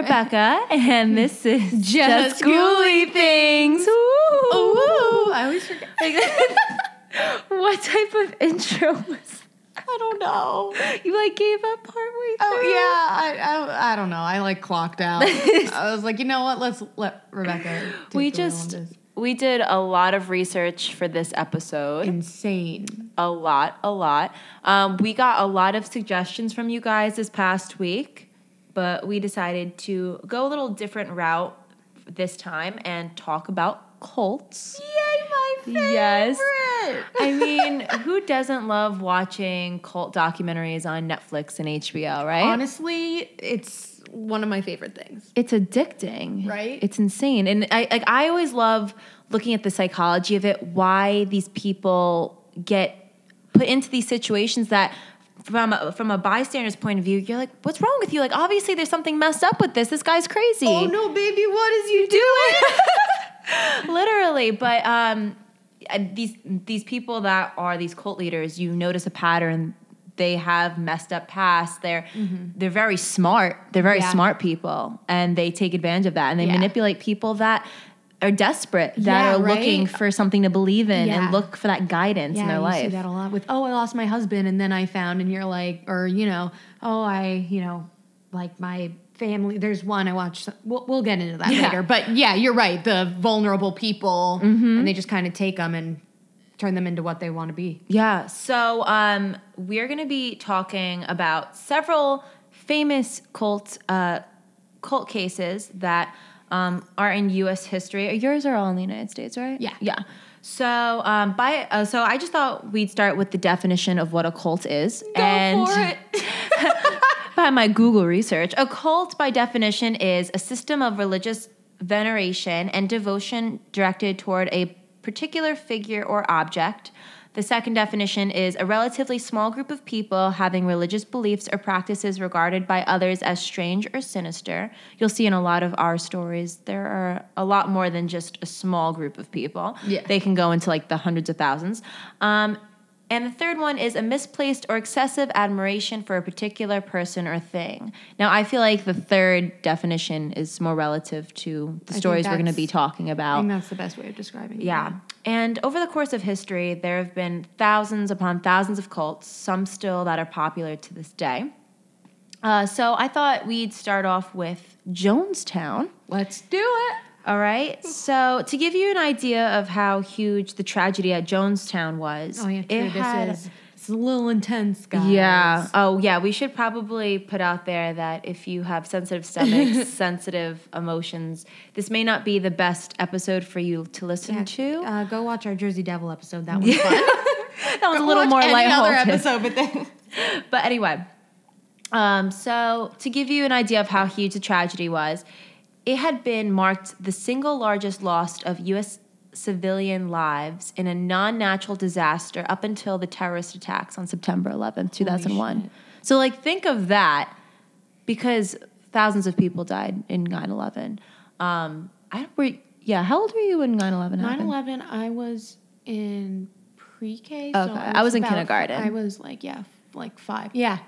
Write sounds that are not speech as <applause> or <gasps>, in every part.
Rebecca, and <laughs> this is Just Schooly Things. Ooh. Ooh, I always forget. <laughs> what type of intro was I don't know. You like gave up partway through? Oh yeah, I, I I don't know. I like clocked out. <laughs> I was like, you know what? Let's let Rebecca. We just we did a lot of research for this episode. insane. a lot, a lot. Um, we got a lot of suggestions from you guys this past week, but we decided to go a little different route this time and talk about cults. Yay, my favorite. Yes. I <laughs> mean, who doesn't love watching cult documentaries on Netflix and HBO, right? Honestly, it's one of my favorite things. it's addicting Right? it's insane and i like i always love looking at the psychology of it why these people get put into these situations that from a, from a bystander's point of view you're like what's wrong with you like obviously there's something messed up with this this guy's crazy Oh no, baby, what is you doing? <laughs> literally but um these these people that are these cult leaders you notice a pattern they have messed up past they're they're very smart they're very Mm-hmm. Yeah. smart people and they take advantage of that and they Yeah. manipulate people that are desperate that Yeah, are right? looking for something to believe in Yeah. and look for that guidance in their you life see that a lot with oh I lost my husband and then I found and you're like or you know oh I you know like my family there's one I watched we'll, we'll get into that Yeah. later but yeah you're right the vulnerable people and they just kind of take them and turn them into what they want to be Yeah. So um, we're going to be talking about several famous cult uh, cult cases that um, are in U.S. history. Yours are all in the United States, right? Yeah. Yeah. So um, by uh, so I just thought we'd start with the definition of what a cult is. Go and <laughs> by my Google research, a cult by definition is a system of religious veneration and devotion directed toward a particular figure or object. The second definition is a relatively small group of people having religious beliefs or practices regarded by others as strange or sinister. You'll see in a lot of our stories, there are a lot more than just a small group of people. Yeah. They can go into like the hundreds of thousands. Um, and the third one is a misplaced or excessive admiration for a particular person or thing. Now, I feel like the third definition is more relative to the think stories we're going to be talking about. I think that's the best way of describing it Yeah. And over the course of history, there have been thousands upon thousands of cults, some still that are popular to this day. Uh, so I thought we'd start off with Jonestown. let's do it All right. So to give you an idea of how huge the tragedy at Jonestown was, oh yeah true. it had- is a little intense guys yeah. Oh, yeah. We should probably put out there that if you have sensitive stomachs, <laughs> sensitive emotions, this may not be the best episode for you to listen Yeah, to. uh, go watch our Jersey Devil episode. That was <laughs> fun. that was a little more lighthearted. other episode, but then <laughs> But anyway, um, so to give you an idea of how huge the tragedy was, it had been marked the single largest loss of U.S. civilian lives in a non-natural disaster up until the terrorist attacks on September 11th, 2001. So, like, think of that because thousands of people died in 9/11. Um, I. Were, yeah, how old were you when 9/11 happened? 9/11, I was in pre-K. Okay, I was in about- kindergarten. I was like, yeah, like five. Yeah,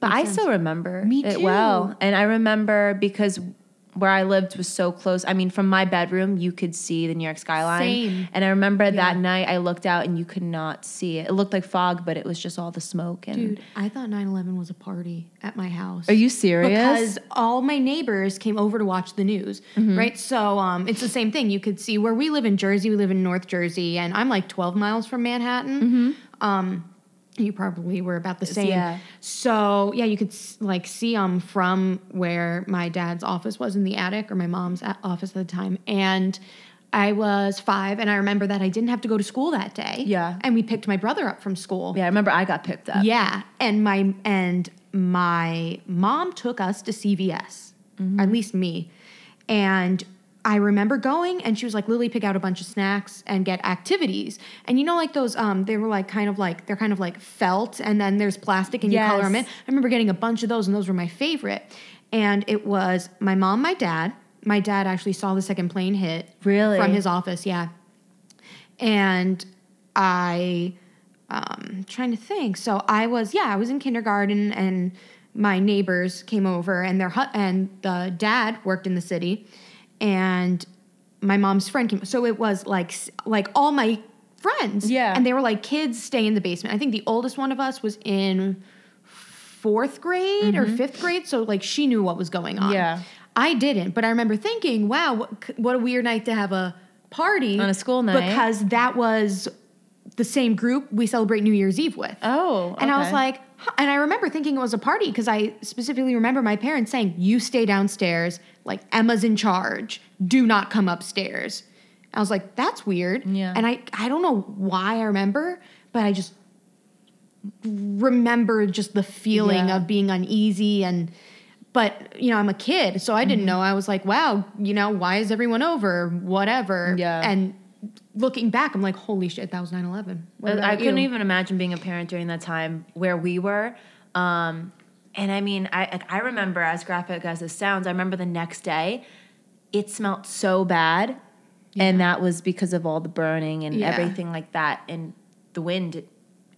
But I sense. still remember Me it too. well. And I remember because where I lived was so close. I mean, from my bedroom, you could see the New York skyline. Same. And I remember Yeah. that night I looked out and you could not see it. It looked like fog, but it was just all the smoke. And Dude, I thought 9/11 was a party at my house. Are you serious? Because all my neighbors came over to watch the news, Mm-hmm. right? So um, it's the same thing. You could see where we live in Jersey. We live in North Jersey, and I'm like 12 miles from Manhattan. Mm-hmm. Um, you probably were about the same. yeah. So yeah, you could like see them from where my dad's office was in the attic, or my mom's office at the time, and. I was five, and I remember that I didn't have to go to school that day. Yeah. and we picked my brother up from school. yeah, I remember I got picked up. Yeah, and my and my mom took us to CVS, mm-hmm. at least me, and I remember going, and she was like, "Lily, pick out a bunch of snacks and get activities." And you know, like those, um, they were like kind of like they're kind of like felt, and then there's plastic, and you color them in. I remember getting a bunch of those, and those were my favorite. And it was my mom, my dad. My dad actually saw the second plane hit Really? from his office, yeah. And I um trying to think. So I was yeah, I was in kindergarten and my neighbors came over, and their hu- and the dad worked in the city, and my mom's friend came. So it was like like all my friends, Yeah. and they were like kids stay in the basement. I think the oldest one of us was in fourth grade or fifth grade, so like she knew what was going on. Mm-hmm. Yeah. I didn't, but I remember thinking, wow, what, what a weird night to have a party On a school night. because that was the same group we celebrate New Year's Eve with. Oh, And I was like. And I remember thinking it was a party because I specifically remember my parents saying, "You stay downstairs. Like Emma's in charge. Do not come upstairs." I was like, "That's weird." Yeah. And I I don't know why I remember, but I just remember just the feeling Yeah. of being uneasy and. But you know, I'm a kid, so I Mm-hmm. didn't know. I was like, "Wow, you know, why is everyone over? Whatever." Yeah. And looking back, I'm like, "Holy shit, that was 9/11." I couldn't you? even imagine being a parent during that time where we were. Um, and I mean, I like, I remember as graphic as this sounds, I remember the next day, it smelled so bad, and that was because of all the burning and Yeah. everything like that, and the wind. It,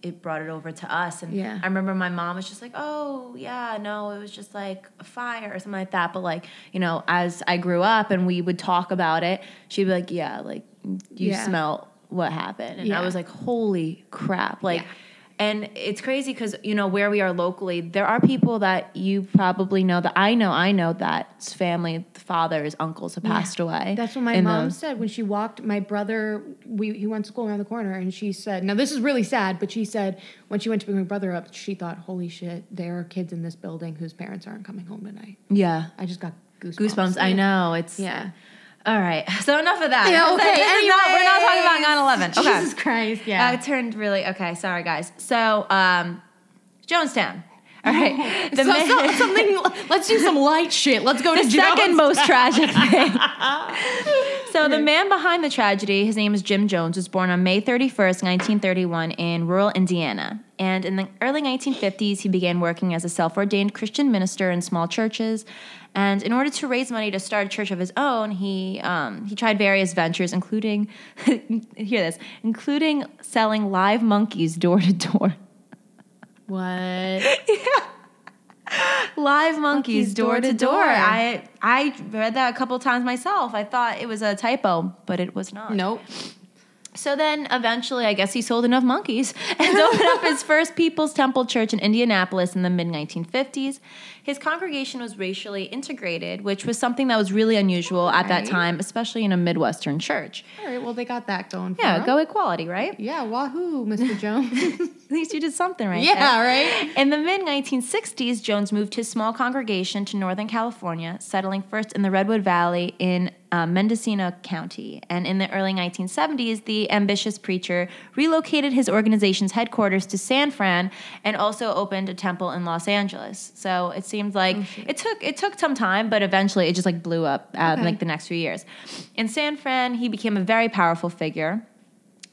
it brought it over to us, and Yeah. I remember my mom was just like, "Oh, yeah, no, it was just like a fire or something like that." But like, you know, as I grew up and we would talk about it, she'd be like, "Yeah, like you Yeah. smell what happened," and I was like, "Holy crap!" Like, Yeah. and it's crazy because you know where we are locally, there are people that you probably know that I know. I know that family, fathers, uncles have passed away. That's what my mom those- said when she walked. My brother, we he went to school around the corner, and she said, "Now this is really sad," but she said when she went to pick my brother up, she thought, "Holy shit, there are kids in this building whose parents aren't coming home tonight." Yeah, I just got goosebumps. goosebumps. I know it's Yeah. All right, <laughs> so enough of that. Yeah, okay, not- we're not talking about anyways. 9/11. <laughs> Okay, Jesus Christ. Yeah. I turned really okay. Sorry, guys. So, um, Jonestown. All right, <laughs> the so, ma- so- something. Let's do some light shit. Let's go the to second Jonestown. most tragic thing. so the man behind the tragedy, his name is Jim Jones, was born on May 31st, 1931 in rural Indiana. And in the early 1950s, he began working as a self-ordained Christian minister in small churches. And in order to raise money to start a church of his own, he um, he tried various ventures, including <laughs> hear this, including selling live monkeys door to door. What? <laughs> yeah. live monkeys Monkeys door door to to door. door. I I read that a couple times myself. I thought it was a typo, but it was not. Nope. So then eventually, I guess he sold enough monkeys <laughs> and opened up his first People's Temple Church in Indianapolis in the mid 1950s. His congregation was racially integrated, which was something that was really unusual at that time, especially in a Midwestern church. All right. Well, they got that going. For Yeah, them. go equality, right? Yeah. Wahoo, Mr. Jones. <laughs> At least you did something right. yeah. there. Right. In the mid 1960s, Jones moved his small congregation to Northern California, settling first in the Redwood Valley in uh, Mendocino County. And in the early 1970s, the ambitious preacher relocated his organization's headquarters to San Fran and also opened a temple in Los Angeles. So it seemed like it took it took some time, but eventually it just like blew up uh, Okay. like the next few years. In San Fran, he became a very powerful figure.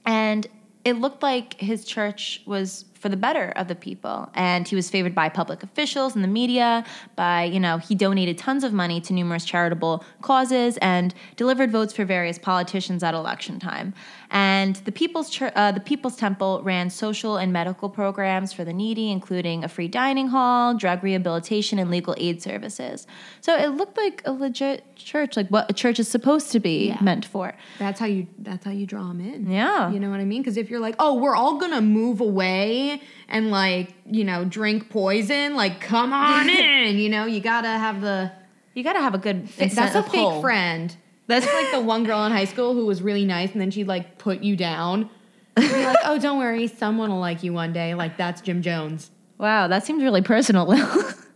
And it looked like his church was for the better of the people. And he was favored by public officials and the media. By, you know, he donated tons of money to numerous charitable causes and delivered votes for various politicians at election time. And the People's, uh, the People's Temple ran social and medical programs for the needy, including a free dining hall, drug rehabilitation, and legal aid services. So it looked like a legit church, like what a church is supposed to be Yeah. meant for. That's how you. That's how you draw them in. Yeah. You know what I mean? Because if you're like, oh, we're all gonna move away and like, you know, drink poison, like, come on <laughs> in. You know, you gotta have the. You got to have a good. That's a fake pull. friend. That's like the one girl in high school who was really nice, and then she'd like put you down. Like, oh, don't worry, someone will like you one day. Like that's Jim Jones. Wow, that seems really personal. <laughs>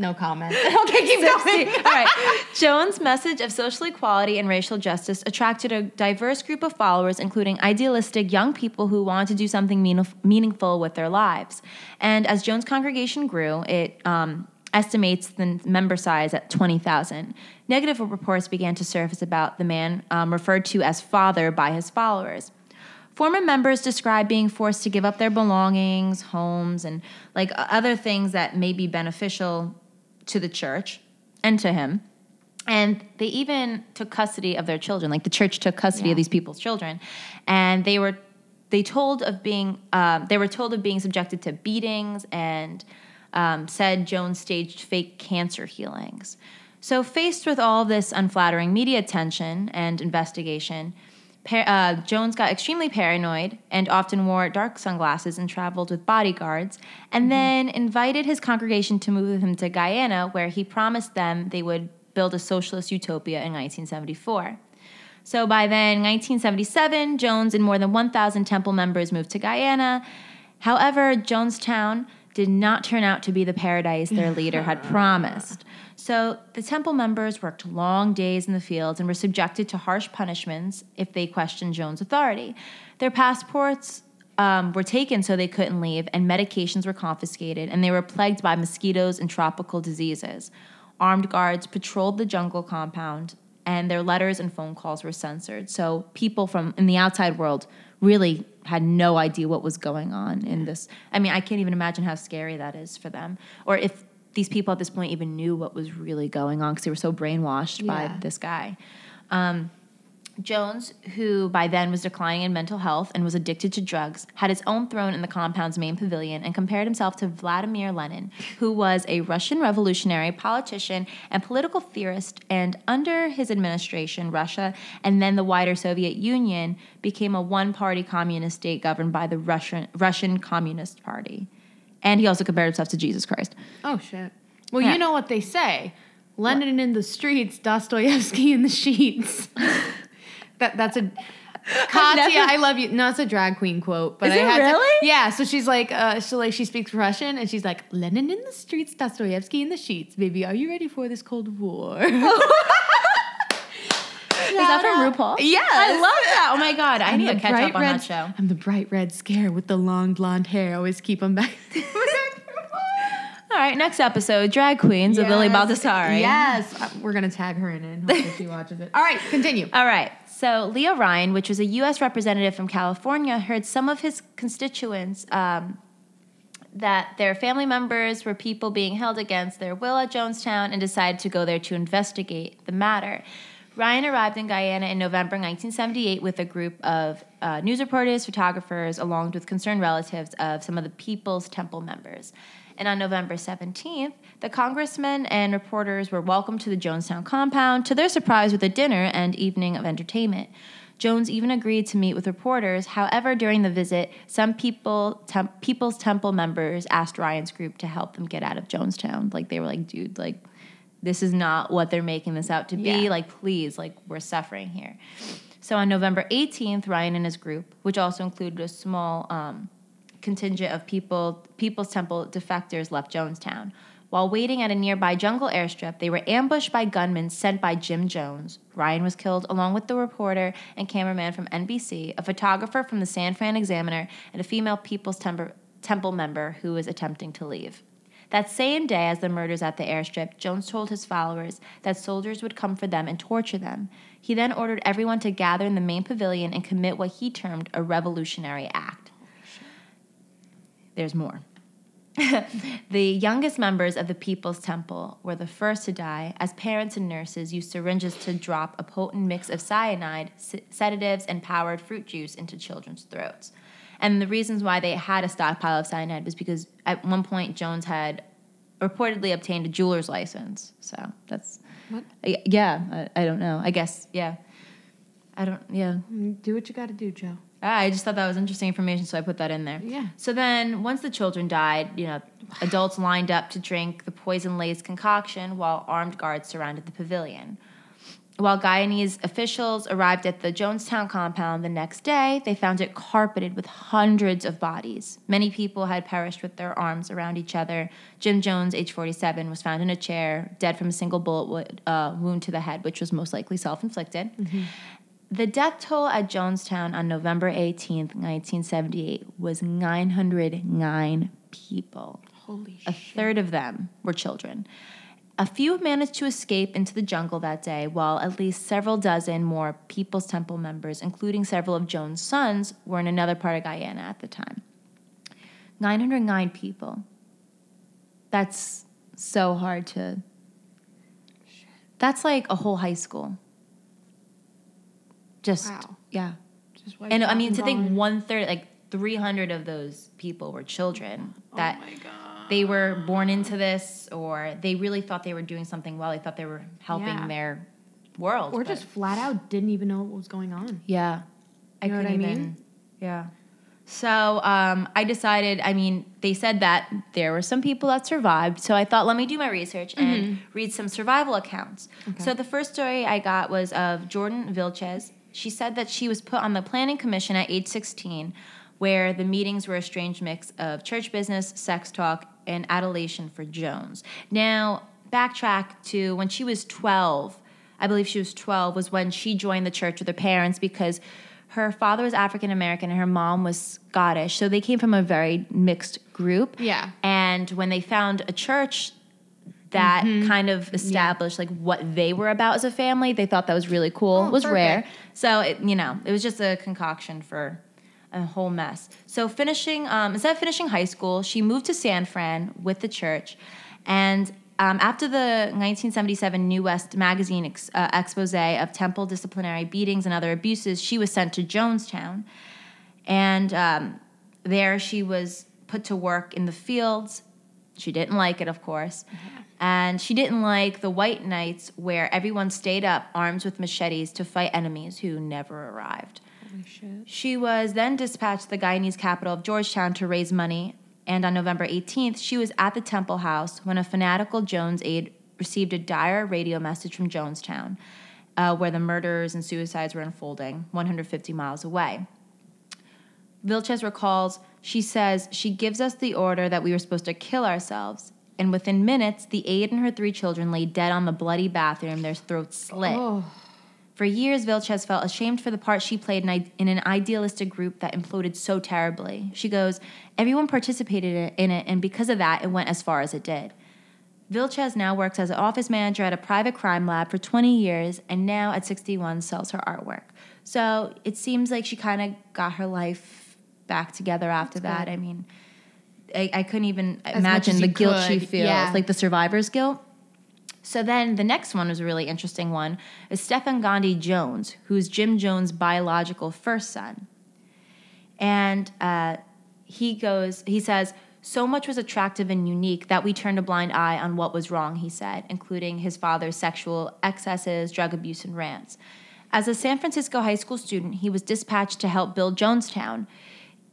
No comment. <laughs> okay, keep going. All right. Jones' message of social equality and racial justice attracted a diverse group of followers, including idealistic young people who wanted to do something mean- meaningful with their lives. And as Jones' congregation grew, it um, estimates the member size at 20,000. Negative reports began to surface about the man um, referred to as father by his followers. Former members describe being forced to give up their belongings, homes, and like other things that may be beneficial to the church and to him. And they even took custody of their children. Like the church took custody Yeah. of these people's children, and they were they told of being um, they were told of being subjected to beatings and um, said Jones staged fake cancer healings. So, faced with all this unflattering media attention and investigation, uh, Jones got extremely paranoid and often wore dark sunglasses and traveled with bodyguards, and mm-hmm. then invited his congregation to move with him to Guyana, where he promised them they would build a socialist utopia in 1974. So by then, 1977, Jones and more than 1,000 temple members moved to Guyana. However, Jonestown did not turn out to be the paradise their leader had <laughs> promised. So the temple members worked long days in the fields and were subjected to harsh punishments if they questioned Jones' authority. Their passports um, were taken so they couldn't leave, and medications were confiscated, and they were plagued by mosquitoes and tropical diseases. Armed guards patrolled the jungle compound, and their letters and phone calls were censored. So people from in the outside world really had no idea what was going on in this. I mean, I can't even imagine how scary that is for them, or if these people at this point even knew what was really going on because they were so brainwashed yeah. by this guy. Um, Jones, who by then was declining in mental health and was addicted to drugs, had his own throne in the compound's main pavilion and compared himself to Vladimir Lenin, who was a Russian revolutionary, politician, and political theorist. And under his administration, Russia and then the wider Soviet Union became a one party communist state governed by the Russian, Russian Communist Party. And he also compared himself to Jesus Christ. Oh, shit. Well, yeah. you know what they say Lenin what? in the streets, Dostoevsky in the sheets. <laughs> That that's a Katya, never, I love you. No, it's a drag queen quote, but Is I had really? To, yeah. So she's like, uh, so like she speaks Russian, and she's like, Lenin in the streets, Dostoevsky in the sheets. Baby, are you ready for this Cold War? <laughs> <laughs> Is that from RuPaul? Yeah, I love that. Oh my god, I I'm need to catch up on red, that show. I'm the bright red scare with the long blonde hair. Always keep them back. <laughs> All right, next episode, drag queens yes. of Lily Baldassari. Yes, uh, we're gonna tag her in it. Hopefully she watches it. <laughs> All right, continue. All right. So Leo Ryan, which was a U.S. representative from California, heard some of his constituents um, that their family members were people being held against their will at Jonestown and decided to go there to investigate the matter. Ryan arrived in Guyana in November 1978 with a group of uh, news reporters, photographers, along with concerned relatives of some of the People's Temple members. And on November 17th, the congressmen and reporters were welcomed to the Jonestown compound, to their surprise, with a dinner and evening of entertainment. Jones even agreed to meet with reporters. However, during the visit, some people, People's Temple members asked Ryan's group to help them get out of Jonestown. Like they were like, "Dude, like this is not what they're making this out to be. Yeah. Like, please, like we're suffering here." So on November 18th, Ryan and his group, which also included a small um, contingent of people, People's Temple defectors left Jonestown. While waiting at a nearby jungle airstrip, they were ambushed by gunmen sent by Jim Jones. Ryan was killed along with the reporter and cameraman from NBC, a photographer from the San Fran Examiner, and a female People's Temple member who was attempting to leave. That same day, as the murders at the airstrip, Jones told his followers that soldiers would come for them and torture them. He then ordered everyone to gather in the main pavilion and commit what he termed a revolutionary act there's more. <laughs> the youngest members of the People's Temple were the first to die, as parents and nurses used syringes to drop a potent mix of cyanide, sedatives, and powdered fruit juice into children's throats. And the reasons why they had a stockpile of cyanide was because at one point Jones had reportedly obtained a jeweler's license. So that's what? Yeah, I, I don't know. I guess yeah. I don't. Yeah. Do what you got to do, Joe. Ah, I just thought that was interesting information, so I put that in there. Yeah. So then, once the children died, you know, adults lined up to drink the poison-laced concoction while armed guards surrounded the pavilion. While Guyanese officials arrived at the Jonestown compound the next day, they found it carpeted with hundreds of bodies. Many people had perished with their arms around each other. Jim Jones, age 47, was found in a chair, dead from a single bullet uh, wound to the head, which was most likely self inflicted. Mm-hmm. The death toll at Jonestown on November 18th, 1978 was 909 people. Holy A shit. third of them were children. A few managed to escape into the jungle that day, while at least several dozen more People's Temple members, including several of Jones' sons, were in another part of Guyana at the time. 909 people. That's so hard to. That's like a whole high school. Just wow. yeah. Just and I mean to think one third, like three hundred of those people were children. That oh my god they were born into this or they really thought they were doing something well. They thought they were helping Yeah. their world. Or but- just flat out didn't even know what was going on. yeah. I know what couldn't I mean? even. Yeah. So um, I decided, I mean, they said that there were some people that survived. So I thought, let me do my research and read some survival accounts. So the first story I got was of Jordan Vilchez. She said that she was put on the planning commission at age 16, where the meetings were a strange mix of church business, sex talk, and adulation for Jones. Now, backtrack to when she was 12. I believe she was 12, was when she joined the church with her parents because her father was African American and her mom was Scottish. So they came from a very mixed group. Yeah. And when they found a church that Mm-hmm. kind of established like what they were about as a family, they thought that was really cool. Oh, it was rare. So it, you know, it was just a concoction for a whole mess. So finishing, um, instead of finishing high school, she moved to San Fran with the church, and um, after the 1977 New West magazine ex- uh, expose of temple disciplinary beatings and other abuses, she was sent to Jonestown, and um, there she was put to work in the fields. She didn't like it, of course. And she didn't like the white nights where everyone stayed up armed with machetes to fight enemies who never arrived. She was then dispatched to the Guyanese capital of Georgetown to raise money, and on November 18th, she was at the Temple House when a fanatical Jones aide received a dire radio message from Jonestown, uh, where the murders and suicides were unfolding 150 miles away. Vilchez recalls, she says, she gives us the order that we were supposed to kill ourselves. And within minutes, the aide and her three children lay dead on the bloody bathroom, their throats slit. Oh, For years, Vilchez felt ashamed for the part she played in, an idealistic group that imploded so terribly. She goes, Everyone participated in it, and because of that, it went as far as it did. Vilchez now works as an office manager at a private crime lab for 20 years, and now at 61 sells her artwork. So it seems like she kind of got her life back together after That's that. good. I mean, I, I couldn't even much imagine the guilt she feels, yeah. like the survivor's guilt. So then the next one was a really interesting one is Stephen Gandhi Jones, who's Jim Jones' biological first son. And uh, he goes, he says, so much was attractive and unique that we turned a blind eye on what was wrong, he said, including his father's sexual excesses, drug abuse, and rants. As a San Francisco high school student, he was dispatched to help build Jonestown.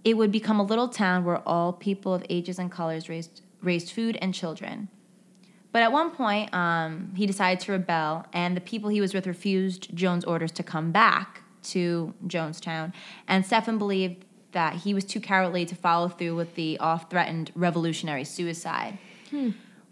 It would become a little town where all people of ages and colors raised, raised food and children. But at one point, um, he decided to rebel, and the people he was with refused Jones' orders to come back to Jonestown. And Stephen believed that he was too cowardly to follow through with the oft threatened revolutionary suicide.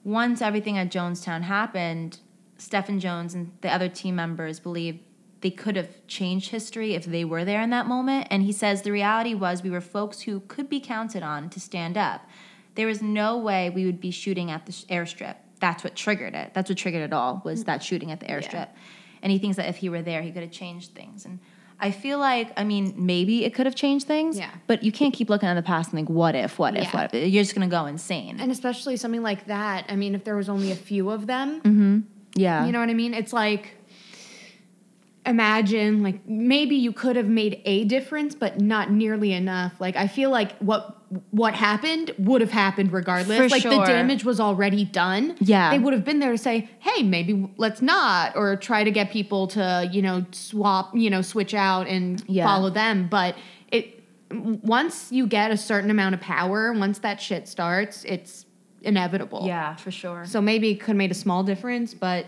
Once everything at Jonestown happened, Stephen Jones and the other team members believed they could have changed history if they were there in that moment. And he says the reality was we were folks who could be counted on to stand up. There was no way we would be shooting at the airstrip. That's what triggered it. That's what triggered it all was that shooting at the airstrip. And he thinks that if he were there, he could have changed things. And I feel like, I mean, maybe it could have changed things. Yeah. But you can't keep looking at the past and think, what if, what if, Yeah. what if? You're just going to go insane. and especially something like that. I mean, if there was only a few of them, mm-hmm. yeah. you know what I mean? It's like imagine like maybe you could have made a difference but not nearly enough like i feel like what what happened would have happened regardless For like the damage was already done Yeah. they would have been there to say hey maybe let's not or try to get people to you know swap you know switch out and Yeah. follow them but it once you get a certain amount of power once that shit starts it's inevitable Yeah, for sure. so maybe it could have made a small difference but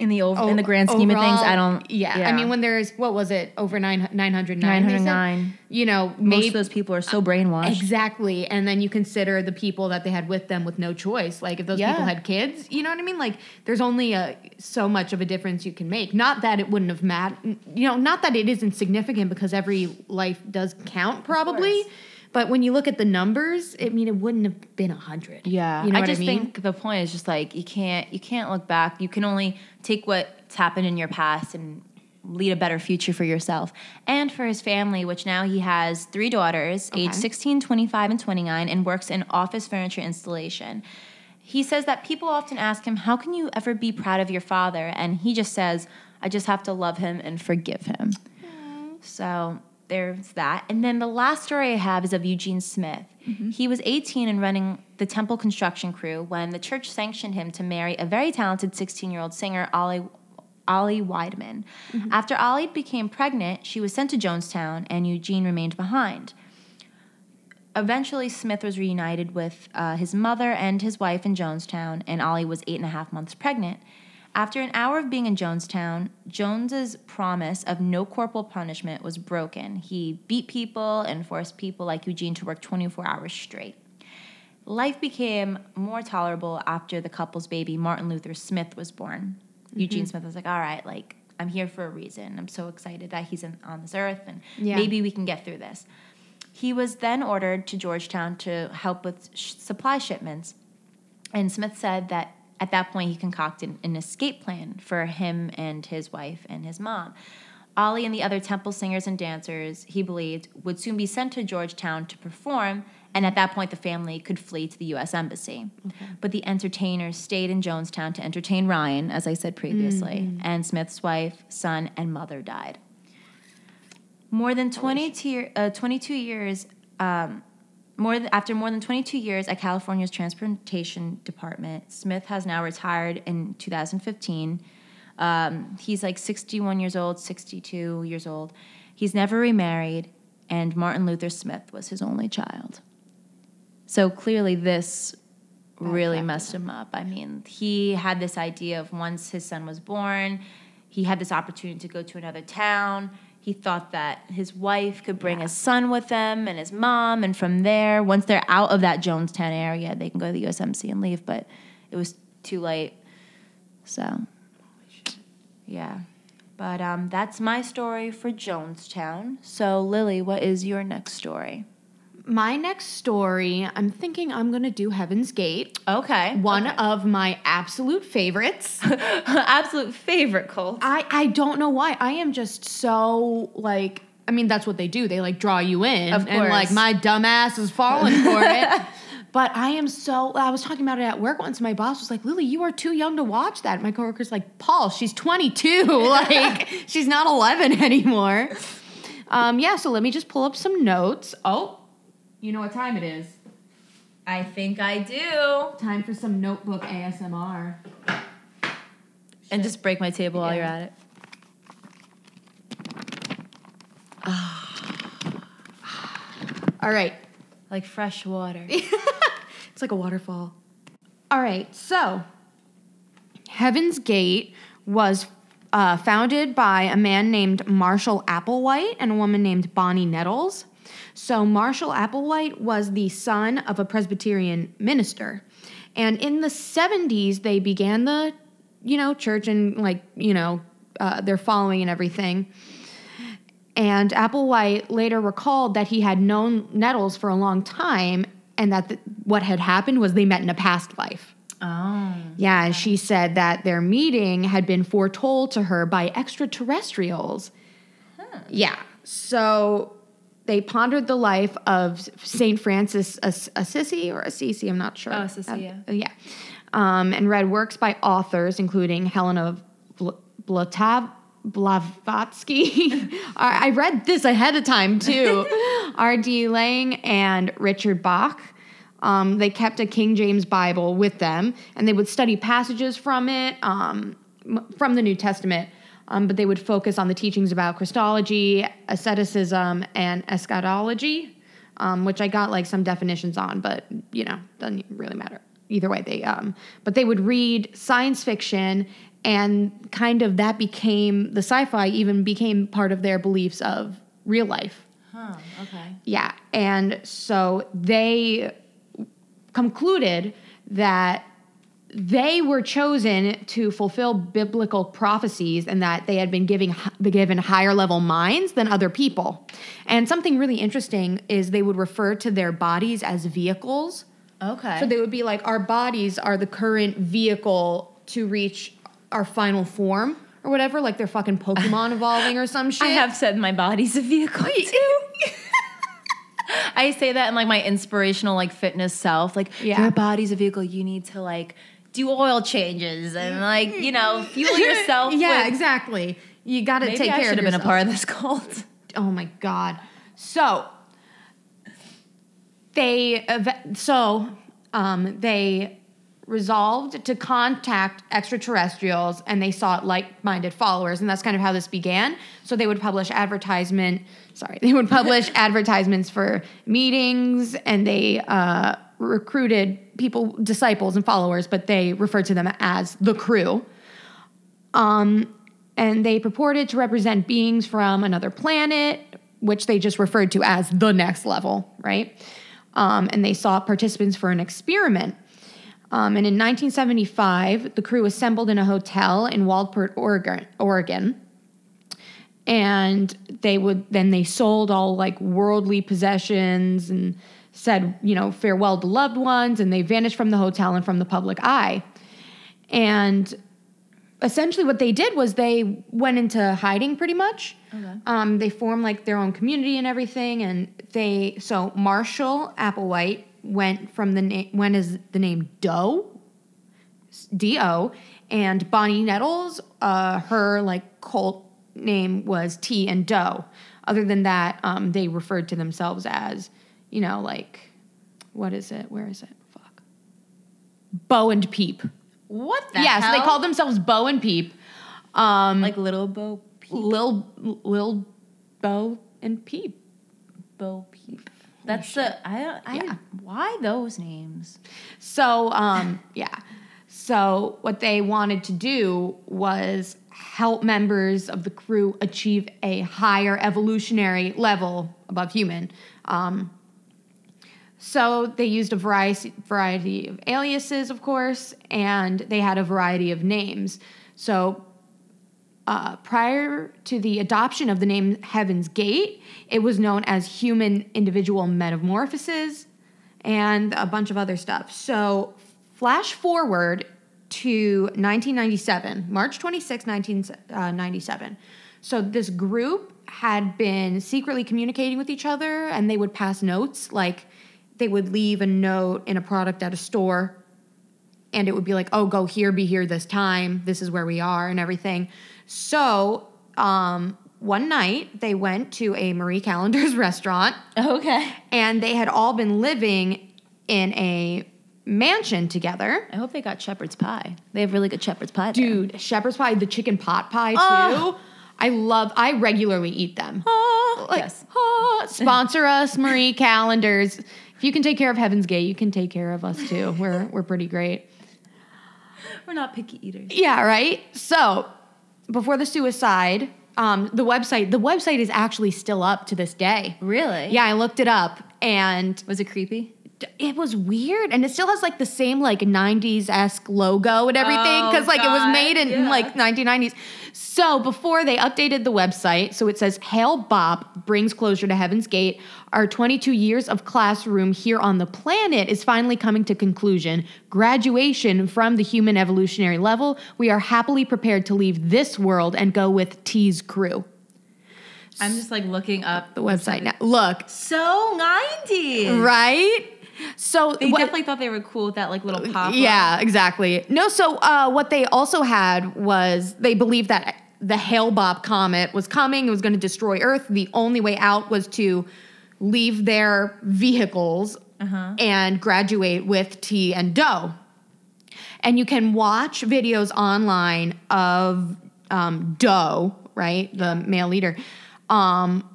in the over, in the oh, grand scheme of things, I don't. Yeah. I mean, when there's what was it over nine nine hundred nine? hundred nine, You know, most maybe of those people are so brainwashed. exactly, and then you consider the people that they had with them with no choice. Like if those Yeah. people had kids, you know what I mean? Like there's only a so much of a difference you can make. Not that it wouldn't have mattered. You know, not that it isn't significant because every life does count probably. But when you look at the numbers, I mean, it wouldn't have been a hundred. Yeah, you know I just I mean? think the point is just like you can't you can't look back. You can only take what's happened in your past and lead a better future for yourself and for his family, which now he has three daughters, age Okay. 16, 25, and 29, and works in office furniture installation. He says that people often ask him, How can you ever be proud of your father? And he just says, I just have to love him and forgive him. So there's that. And then the last story I have is of Eugene Smith. Mm-hmm. He was 18 and running the temple construction crew when the church sanctioned him to marry a very talented 16 year old singer, Ollie. Ollie Wideman. Mm-hmm. After Ollie became pregnant, she was sent to Jonestown and Eugene remained behind. Eventually, Smith was reunited with uh, his mother and his wife in Jonestown, and Ollie was eight and a half months pregnant. After an hour of being in Jonestown, Jones's promise of no corporal punishment was broken. He beat people and forced people like Eugene to work 24 hours straight. Life became more tolerable after the couple's baby, Martin Luther Smith, was born. Mm-hmm. Eugene Smith was like, all right, like, I'm here for a reason. I'm so excited that he's in, on this earth and yeah. maybe we can get through this. He was then ordered to Georgetown to help with sh- supply shipments. And Smith said that at that point, he concocted an escape plan for him and his wife and his mom. Ollie and the other temple singers and dancers, he believed, would soon be sent to Georgetown to perform, and at that point, the family could flee to the U.S. Embassy. Okay. But the entertainers stayed in Jonestown to entertain Ryan, as I said previously, mm-hmm. and Smith's wife, son, and mother died. More than 22, uh, 22 years um, more than, after more than 22 years at California's Transportation Department, Smith has now retired in 2015. Um, he's like 61 years old, 62 years old. He's never remarried, and Martin Luther Smith was his only child. So clearly, this really messed him up. I mean, he had this idea of once his son was born, he had this opportunity to go to another town he thought that his wife could bring yeah. his son with them and his mom, and from there, once they're out of that Jonestown area, they can go to the USMC and leave. But it was too late. So, yeah. But um, that's my story for Jonestown. So, Lily, what is your next story? My next story, I'm thinking I'm to do Heaven's Gate. Okay. One okay. of my absolute favorites. <laughs> absolute favorite cult. I, I don't know why. I am just so like, I mean, that's what they do. They like draw you in. Of course. And like, my dumbass is falling for it. <laughs> But I am so, I was talking about it at work once. My boss was like, Lily, you are too young to watch that. My coworker's like, Paul, she's 22. <laughs> like, she's not 11 anymore. Um, yeah, so let me just pull up some notes. Oh, you know what time it is? I think I do. Time for some notebook ASMR. And just break my table yeah. while you're at it. <sighs> All right. Like fresh water. <laughs> it's like a waterfall. All right, so Heaven's Gate was uh, founded by a man named Marshall Applewhite and a woman named Bonnie Nettles. So Marshall Applewhite was the son of a Presbyterian minister. And in the 70s, they began the, you know, church and like, you know, uh, their following and everything. And Applewhite later recalled that he had known Nettles for a long time and that what had happened was they met in a past life. Oh. Yeah, she said that their meeting had been foretold to her by extraterrestrials. Huh. Yeah. So they pondered the life of Saint Francis Assisi or Assisi, I'm not sure. Oh, Assisi, yeah. Uh, yeah. Um, and read works by authors including Helena Blatav. Blavatsky. <laughs> I read this ahead of time too. <laughs> R.D. Laing and Richard Bach. Um, they kept a King James Bible with them, and they would study passages from it, um, from the New Testament, um, but they would focus on the teachings about Christology, asceticism, and eschatology, um, which I got like some definitions on, but you know, doesn't really matter. Either way, they um, but they would read science fiction, and kind of that became the sci-fi even became part of their beliefs of real life. Huh. Okay. Yeah, and so they concluded that they were chosen to fulfill biblical prophecies and that they had been giving given higher level minds than other people. And something really interesting is they would refer to their bodies as vehicles. Okay. So they would be like our bodies are the current vehicle to reach our final form or whatever, like they're fucking Pokemon <laughs> evolving or some shit. I have said my body's a vehicle too. <laughs> <laughs> I say that in like my inspirational like fitness self. Like yeah. your body's a vehicle. You need to like do oil changes and like you know fuel <laughs> yourself. yeah, with, exactly. You got to take I care. Should have been a part of this cult. <laughs> oh my god. So they so um, they resolved to contact extraterrestrials and they sought like-minded followers and that's kind of how this began so they would publish advertisement sorry <laughs> they would publish advertisements for meetings and they uh, recruited people disciples and followers but they referred to them as the crew. Um, and they purported to represent beings from another planet which they just referred to as the next level right? Um, and they sought participants for an experiment. Um, and in 1975, the crew assembled in a hotel in Waldport, Oregon, Oregon. And they would then they sold all like worldly possessions and said, you know, farewell to loved ones, and they vanished from the hotel and from the public eye. And essentially, what they did was they went into hiding pretty much. Okay. Um, they formed like their own community and everything, and they so Marshall Applewhite went from the name when is the name Do, D O, and Bonnie Nettles, uh, her like cult name was Ti and Do. Other than that, um, they referred to themselves as, you know, like, what is it? Where is it? Fuck. Bo and Peep. What the yeah, hell? so they called themselves Bo and Peep. Um, like little Bo Peep. Lil, Lil Bo and Peep. Bo Peep. That's the I I yeah. why those names? So um yeah. So what they wanted to do was help members of the crew achieve a higher evolutionary level above human. Um, so they used a variety variety of aliases, of course, and they had a variety of names. So uh, prior to the adoption of the name Heaven's Gate, it was known as Human Individual Metamorphosis and a bunch of other stuff. So, flash forward to 1997, March 26, 1997. So, this group had been secretly communicating with each other and they would pass notes. Like, they would leave a note in a product at a store and it would be like, oh, go here, be here this time. This is where we are and everything. So um, one night they went to a Marie Callender's <laughs> restaurant. Okay. And they had all been living in a mansion together. I hope they got shepherd's pie. They have really good shepherd's pie. Dude, there. shepherd's pie, the chicken pot pie too. Oh. I love. I regularly eat them. Oh, like, yes. Oh, sponsor us, Marie Callender's. If you can take care of Heaven's Gate, you can take care of us too. We're we're pretty great. We're not picky eaters. Yeah, right. So before the suicide, um, the website the website is actually still up to this day. Really? Yeah, I looked it up and was it creepy? It was weird, and it still has like the same like '90s esque logo and everything because oh, like God. it was made in yeah. like 1990s. So before they updated the website, so it says Hale-Bopp brings closure to Heaven's Gate. Our 22 years of classroom here on the planet is finally coming to conclusion. Graduation from the human evolutionary level. We are happily prepared to leave this world and go with Ti's crew. I'm just like looking up the website now. Look. So 90s. Right? So they what, definitely thought they were cool with that like little pop. Yeah, exactly. No, so uh, what they also had was they believed that the Hale-Bopp comet was coming. It was going to destroy Earth. The only way out was to leave their vehicles uh-huh. and graduate with Ti and Do. And you can watch videos online of um, Do, right, the male leader, um,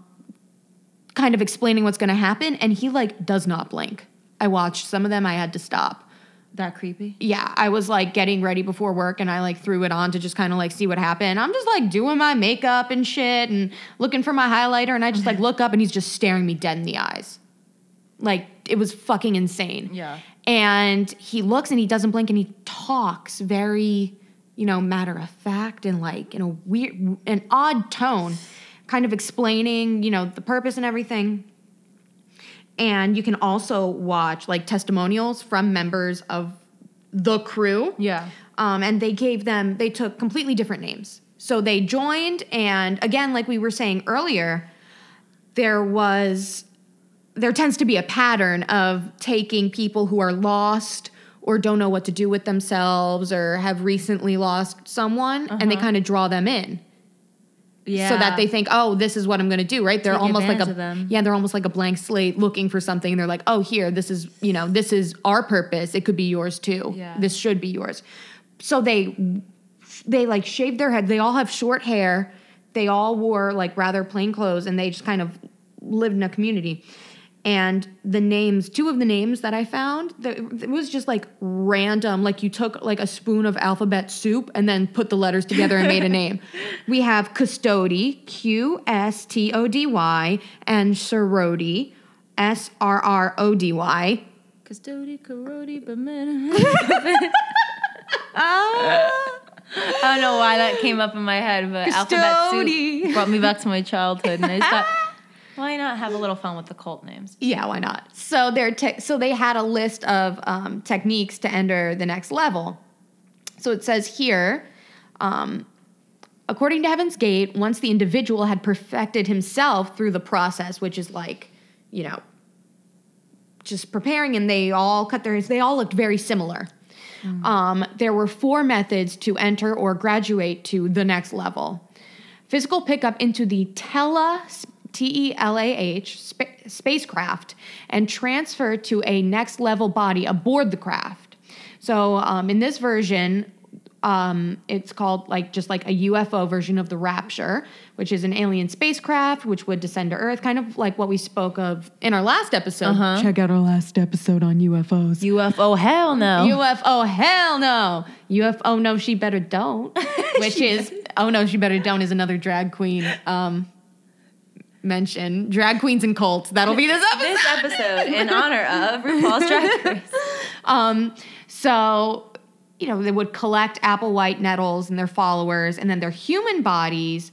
kind of explaining what's going to happen, and he like does not blink. I watched some of them. I had to stop that creepy? Yeah, I was like getting ready before work and I like threw it on to just kind of like see what happened. I'm just like doing my makeup and shit and looking for my highlighter and I just like look up and he's just staring me dead in the eyes. Like it was fucking insane. Yeah. And he looks and he doesn't blink and he talks very, you know, matter of fact and like in a weird an odd tone, kind of explaining, you know, the purpose and everything. And you can also watch like testimonials from members of the crew. Yeah. Um, and they gave them, they took completely different names. So they joined, and again, like we were saying earlier, there was, there tends to be a pattern of taking people who are lost or don't know what to do with themselves or have recently lost someone, uh-huh. and they uh-huh. kind of draw them in. Yeah. So that they think, oh, this is what I'm going to do, right? They're Take almost like a yeah, they're almost like a blank slate looking for something. They're like, oh, here, this is you know, this is our purpose. It could be yours too. Yeah. This should be yours. So they they like shaved their head. They all have short hair. They all wore like rather plain clothes, and they just kind of lived in a community. And the names, two of the names that I found, it was just like random. Like you took like a spoon of alphabet soup and then put the letters together and made a name. <laughs> We have Custody, Q S T O D Y, and Sorority, S R R O D Y. Custody, Karodi, <laughs> oh. I don't know why that came up in my head, but alphabet Custody. soup brought me back to my childhood, and I just thought, why not have a little fun with the cult names? Yeah, why not? So they're te- so they had a list of um, techniques to enter the next level. So it says here, um, according to Heaven's Gate, once the individual had perfected himself through the process, which is like, you know, just preparing, and they all cut their hands, they all looked very similar. Um, there were four methods to enter or graduate to the next level physical pickup into the Telah T E L A H spa- spacecraft and transfer to a next level body aboard the craft. So um, in this version, um, it's called like just like a UFO version of the Rapture, which is an alien spacecraft which would descend to Earth, kind of like what we spoke of in our last episode. Uh-huh. Check out our last episode on UFOs. UFO, hell no. UFO, hell no. UFO, no, she better don't. <laughs> Which is, oh no, she better don't is another drag queen um, mention. Drag queens and cults. That'll be this episode. this episode in honor of RuPaul's Drag <laughs> Race. Um, so, you know, they would collect Applewhite nettles and their followers, and then their human bodies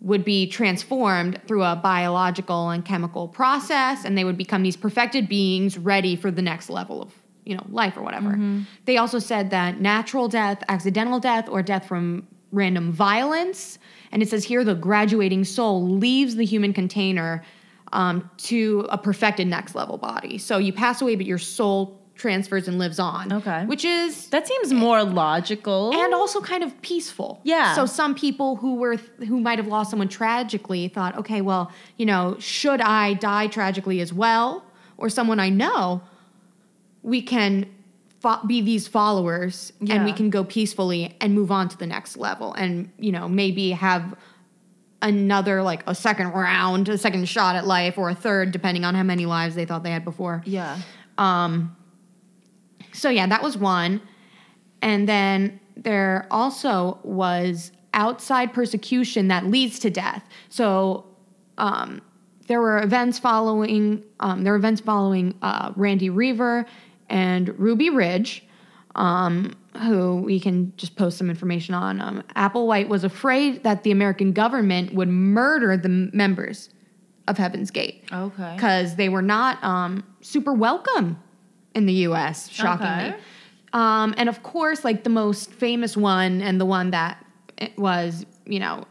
would be transformed through a biological and chemical process, and they would become these perfected beings ready for the next level of, you know, life or whatever. They also said that natural death, accidental death, or death from random violence, and it says here the graduating soul leaves the human container um, to a perfected next level body. So you pass away, but your soul transfers and lives on. Okay. Which is That seems more logical. and also kind of peaceful. Yeah. So some people who were who might have lost someone tragically thought, okay, well, you know, should I die tragically as well, or someone I know, we can fo- be these followers and we can go peacefully and move on to the next level, and you know, maybe have another like a second round, a second shot at life, or a third, depending on how many lives they thought they had before. yeah. Um, so yeah, that was one. And then there also was outside persecution that leads to death. So um, there were events following. Um, there were events following uh, Randy Weaver and Ruby Ridge, um, who we can just post some information on. Um, Applewhite was afraid that the American government would murder the members of Heaven's Gate Okay. because they were not um, super welcome in the U.S. Shockingly, Okay. um, and of course, like the most famous one and the one that was, you know,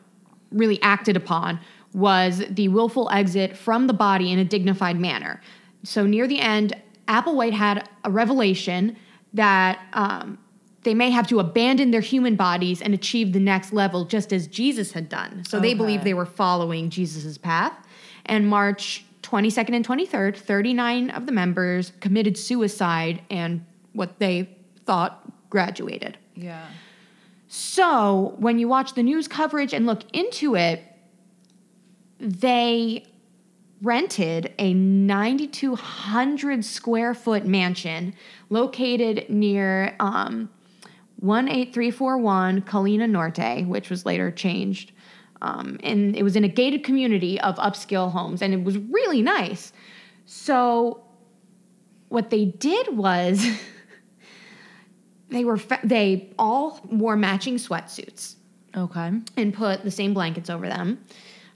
really acted upon was the willful exit from the body in a dignified manner. So near the end, Applewhite had a revelation that um, they may have to abandon their human bodies and achieve the next level, just as Jesus had done. So they believed they were following Jesus' path. And March 22nd and 23rd, 39 of the members committed suicide and what they thought graduated. Yeah. So when you watch the news coverage and look into it, they rented a 9,200 square foot mansion located near um, 18341 Colina Norte, which was later changed. Um, and it was in a gated community of upscale homes, and it was really nice. So, what they did was <laughs> they were fa- they all wore matching sweatsuits Okay. and put the same blankets over them.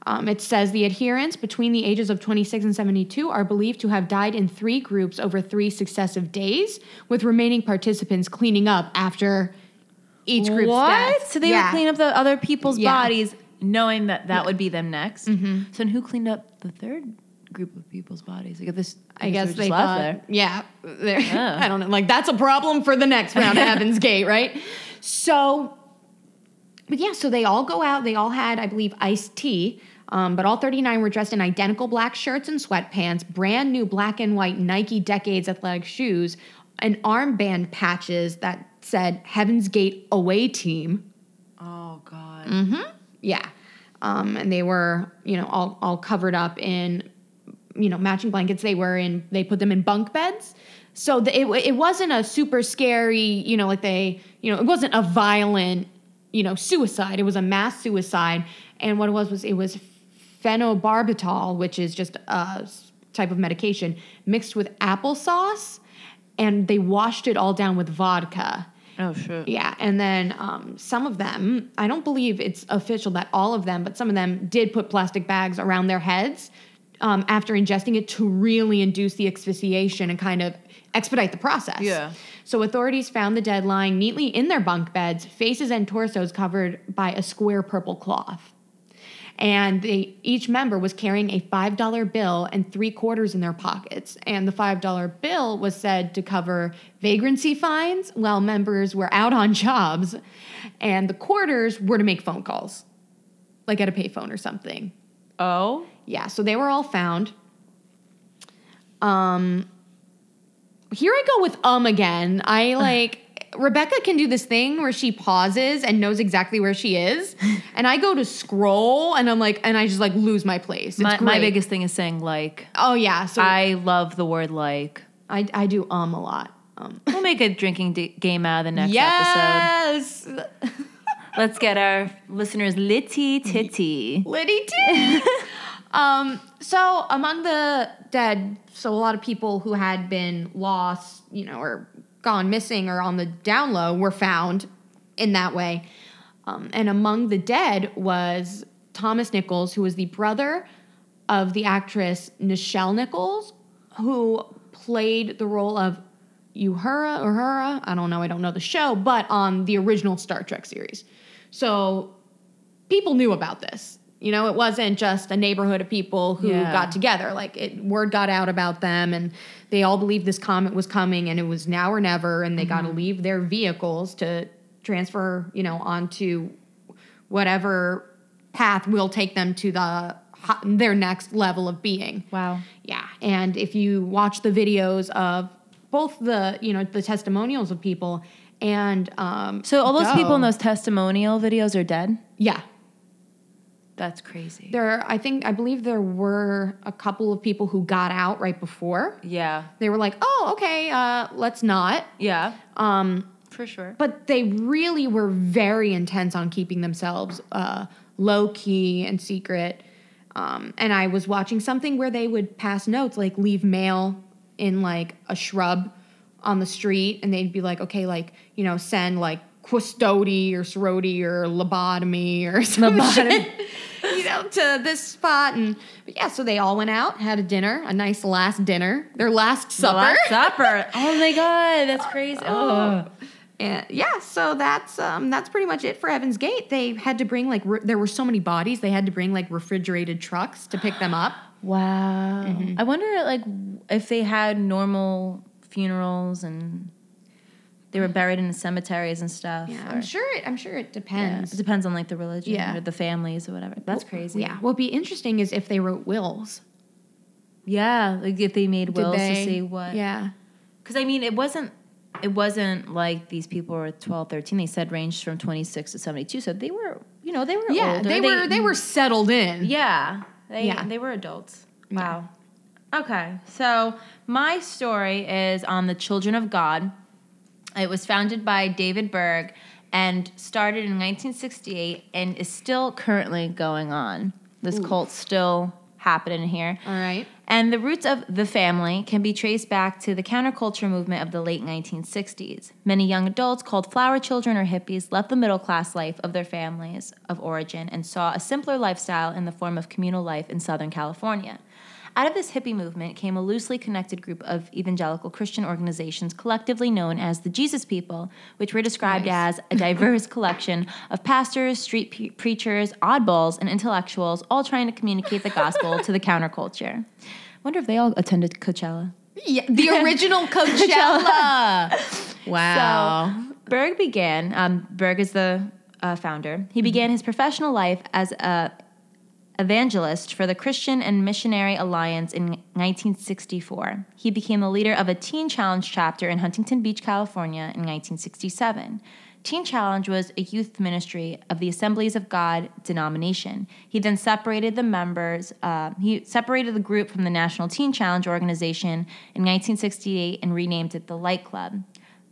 Um, it says the adherents between the ages of 26 and 72 are believed to have died in three groups over three successive days, with remaining participants cleaning up after each group's what? death. So they Yeah. would clean up the other people's Yeah. bodies, knowing that that would be them next. Mm-hmm. So then who cleaned up the third group of people's bodies? Like if this, I guess were they thought, there. yeah, Yeah. <laughs> I don't know. Like that's a problem for the next round of <laughs> Heaven's Gate, right? So, but yeah, so they all go out. They all had, I believe, iced tea. Um, but all 39 were dressed in identical black shirts and sweatpants, brand new black and white Nike Decades athletic shoes, and armband patches that said Heaven's Gate away team. Oh God. Mm-hmm. Yeah. Um, and they were, you know, all, all covered up in, you know, matching blankets. They were in, they put them in bunk beds. So the, it, it wasn't a super scary, you know, like they, you know, it wasn't a violent, you know, suicide. It was a mass suicide. And what it was was it was phenobarbital, which is just a type of medication, mixed with applesauce, and they washed it all down with vodka. Oh shit. Yeah, and then um, some of them, I don't believe it's official that all of them, but some of them did put plastic bags around their heads um, after ingesting it to really induce the asphyxiation and kind of expedite the process. Yeah. So authorities found the dead lying neatly in their bunk beds, faces and torsos covered by a square purple cloth. And they each member was carrying a five dollar bill and three quarters in their pockets. And the five dollar bill was said to cover vagrancy fines while members were out on jobs, and the quarters were to make phone calls, like at a payphone or something. Oh. Yeah, so they were all found. Um here I go with um again. I <sighs> like Rebecca can do this thing where she pauses and knows exactly where she is. <laughs> And I go to scroll and I'm like and I just like lose my place. It's My, my biggest thing is saying like. Oh yeah, so I love the word like. I, I do um a lot. Um We'll make a drinking d- game out of the next episode. yes. <laughs> Let's get our listeners litty titty. Liddy titty. <laughs> um, so among the dead, so a lot of people who had been lost, you know, or gone missing or on the down low were found in that way. Um, and among the dead was Thomas Nichols, who was the brother of the actress Nichelle Nichols, who played the role of Uhura or Uhura. I don't know. I don't know the show, but on the original Star Trek series. So people knew about this. You know, it wasn't just a neighborhood of people who Yeah. got together. Like it, word got out about them, and they all believed this comet was coming, and it was now or never, and they got to leave their vehicles to transfer, you know, onto whatever path will take them to the their next level of being. Wow. Yeah, and if you watch the videos of both the you know the testimonials of people and um, So all those people in those testimonial videos are dead? yeah That's crazy. there I think I believe there were a couple of people who got out right before yeah. they were like oh okay uh, let's not Yeah. um, For sure. but they really were very intense on keeping themselves uh, low key and secret. Um, and I was watching something where they would pass notes, like leave mail in like a shrub on the street, and they'd be like, okay, like you know, send like quistodi or sorority or lobotomy or <laughs> some shit, you know, to this spot. And but yeah, so they all went out, had a dinner, a nice last dinner, their last supper. Last supper. <laughs> Oh my god, that's crazy. Oh. And yeah, so that's um, that's pretty much it for Heaven's Gate. They had to bring like re- there were so many bodies, they had to bring like refrigerated trucks to pick them up. <gasps> Wow. Mm-hmm. I wonder like if they had normal funerals and they were buried in the cemeteries and stuff. Yeah, or- I'm sure it. I'm sure it Yeah, depends. it depends on like the religion Yeah. or the families or whatever. That's crazy. Yeah. What'd be interesting is if they wrote wills. Yeah, like if they made Did wills they? to see what. Yeah. Because I mean, it wasn't. It wasn't like these people were 12, 13. They said ranged from 26 to 72. So they were, you know, they were Yeah. older. They were they were settled in. Yeah. They, Yeah. they were adults. Yeah. Wow. Okay. So my story is on the Children of God. It was founded by David Berg and started in 1968 and is still currently going on. This cult's still happening here. All right. And the roots of the family can be traced back to the counterculture movement of the late 1960s. Many young adults called flower children or hippies left the middle class life of their families of origin and saw a simpler lifestyle in the form of communal life in Southern California. Out of this hippie movement came a loosely connected group of evangelical Christian organizations collectively known as the Jesus People, which were described Nice. as a diverse collection of pastors, street pe- preachers, oddballs, and intellectuals all trying to communicate the gospel to the counterculture. I wonder if they all attended Coachella. Yeah. The original <laughs> Coachella. wow. So Berg began. Um, Berg is the uh, founder. He began his professional life as a evangelist for the Christian and Missionary Alliance in 1964. He became the leader of a Teen Challenge chapter in Huntington Beach, California in 1967. Teen Challenge was a youth ministry of the Assemblies of God denomination. He then separated the members, uh, he separated the group from the National Teen Challenge organization in 1968 and renamed it the Light Club.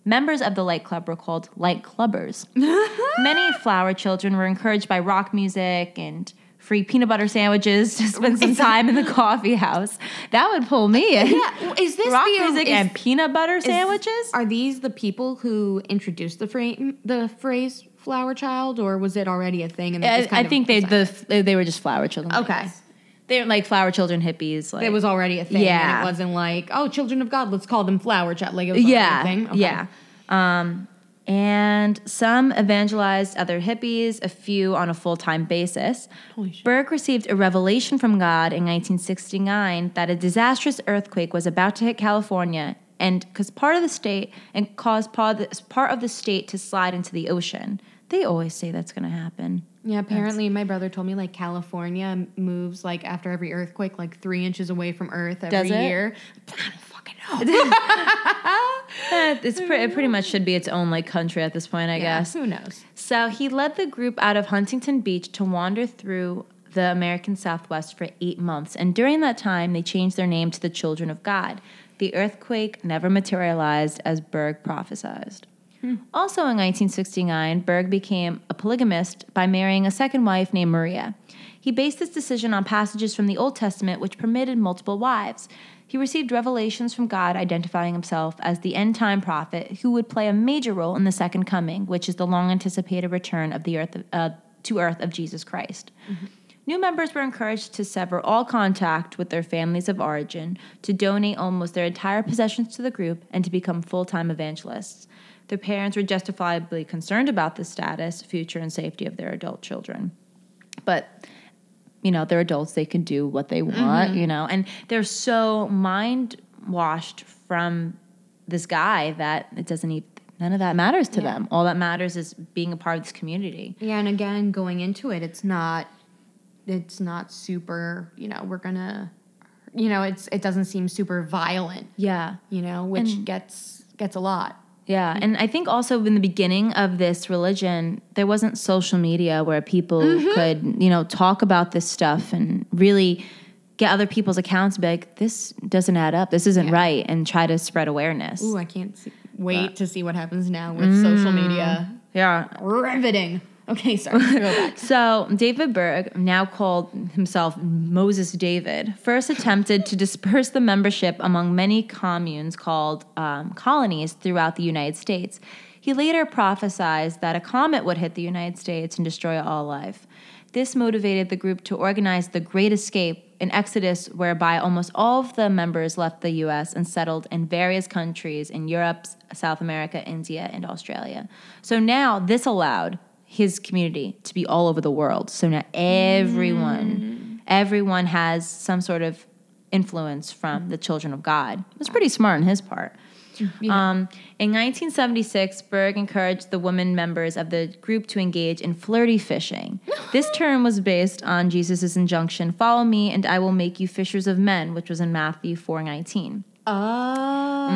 Members of the Light Club were called Light Clubbers. <laughs> Many flower children were encouraged by rock music and free peanut butter sandwiches to spend some time in the coffee house. That would pull me in. Yeah, is this rock the music is- and peanut butter is- sandwiches? Are these the people who introduced the frame, the phrase "flower child," or was it already a thing? And I, kind I of think they the they were just flower children. Okay. They're like flower children hippies. Like it was already a thing. Yeah. and it wasn't like oh, children of God, let's call them flower child. Like it was yeah, a thing. Okay. yeah. Um, and some evangelized other hippies, a few on a full time basis. Berg received a revelation from God in 1969 that a disastrous earthquake was about to hit California, and because part of the state and cause part of the, part of the state to slide into the ocean. They always say that's going to happen. Yeah, apparently my brother told me like California moves like after every earthquake like three inches away from Earth every Does it? year. Fucking know. <laughs> <laughs> It's pre- it pretty much should be its own like country at this point, I Yeah, guess. Who knows? So he led the group out of Huntington Beach to wander through the American Southwest for eight months. And during that time, they changed their name to the Children of God. The earthquake never materialized as Berg prophesied. Hmm. Also in 1969, Berg became a polygamist by marrying a second wife named Maria. He based this decision on passages from the Old Testament which permitted multiple wives. He received revelations from God identifying himself as the end time prophet who would play a major role in the second coming, which is the long anticipated return of the earth uh, to earth of Jesus Christ. New members were encouraged to sever all contact with their families of origin, to donate almost their entire possessions to the group, and to become full time evangelists. Their parents were justifiably concerned about the status, future, and safety of their adult children. But, you know, they're adults, they can do what they want, mm-hmm. you know, and they're so mind washed from this guy that it doesn't even, none of that matters to them. All that matters is being a part of this community. Yeah, and again, going into it, it's not, it's not super. You know, we're gonna, you know, it's it doesn't seem super violent. Yeah. You know, which And- gets gets a lot. Yeah, mm-hmm. and I think also in the beginning of this religion, there wasn't social media where people mm-hmm. could, you know, talk about this stuff and really get other people's accounts be like, this doesn't add up, this isn't Yeah. right, and try to spread awareness. Ooh, I can't see, wait to see what happens now with social media. Mm. Yeah. Riveting. Okay, sorry. <laughs> So, David Berg, now called himself Moses David, first attempted to disperse the membership among many communes called um, colonies throughout the United States. He later prophesied that a comet would hit the United States and destroy all life. This motivated the group to organize the Great Escape, an exodus whereby almost all of the members left the US and settled in various countries in Europe, South America, India, and Australia. So now this allowed his community to be all over the world. So now everyone, everyone has some sort of influence from the children of God. It's pretty smart on his part. Um, in 1976, Berg encouraged the women members of the group to engage in flirty fishing. <gasps> this term was based on Jesus' injunction, "Follow me, and I will make you fishers of men," which was in Matthew 4:19. Oh.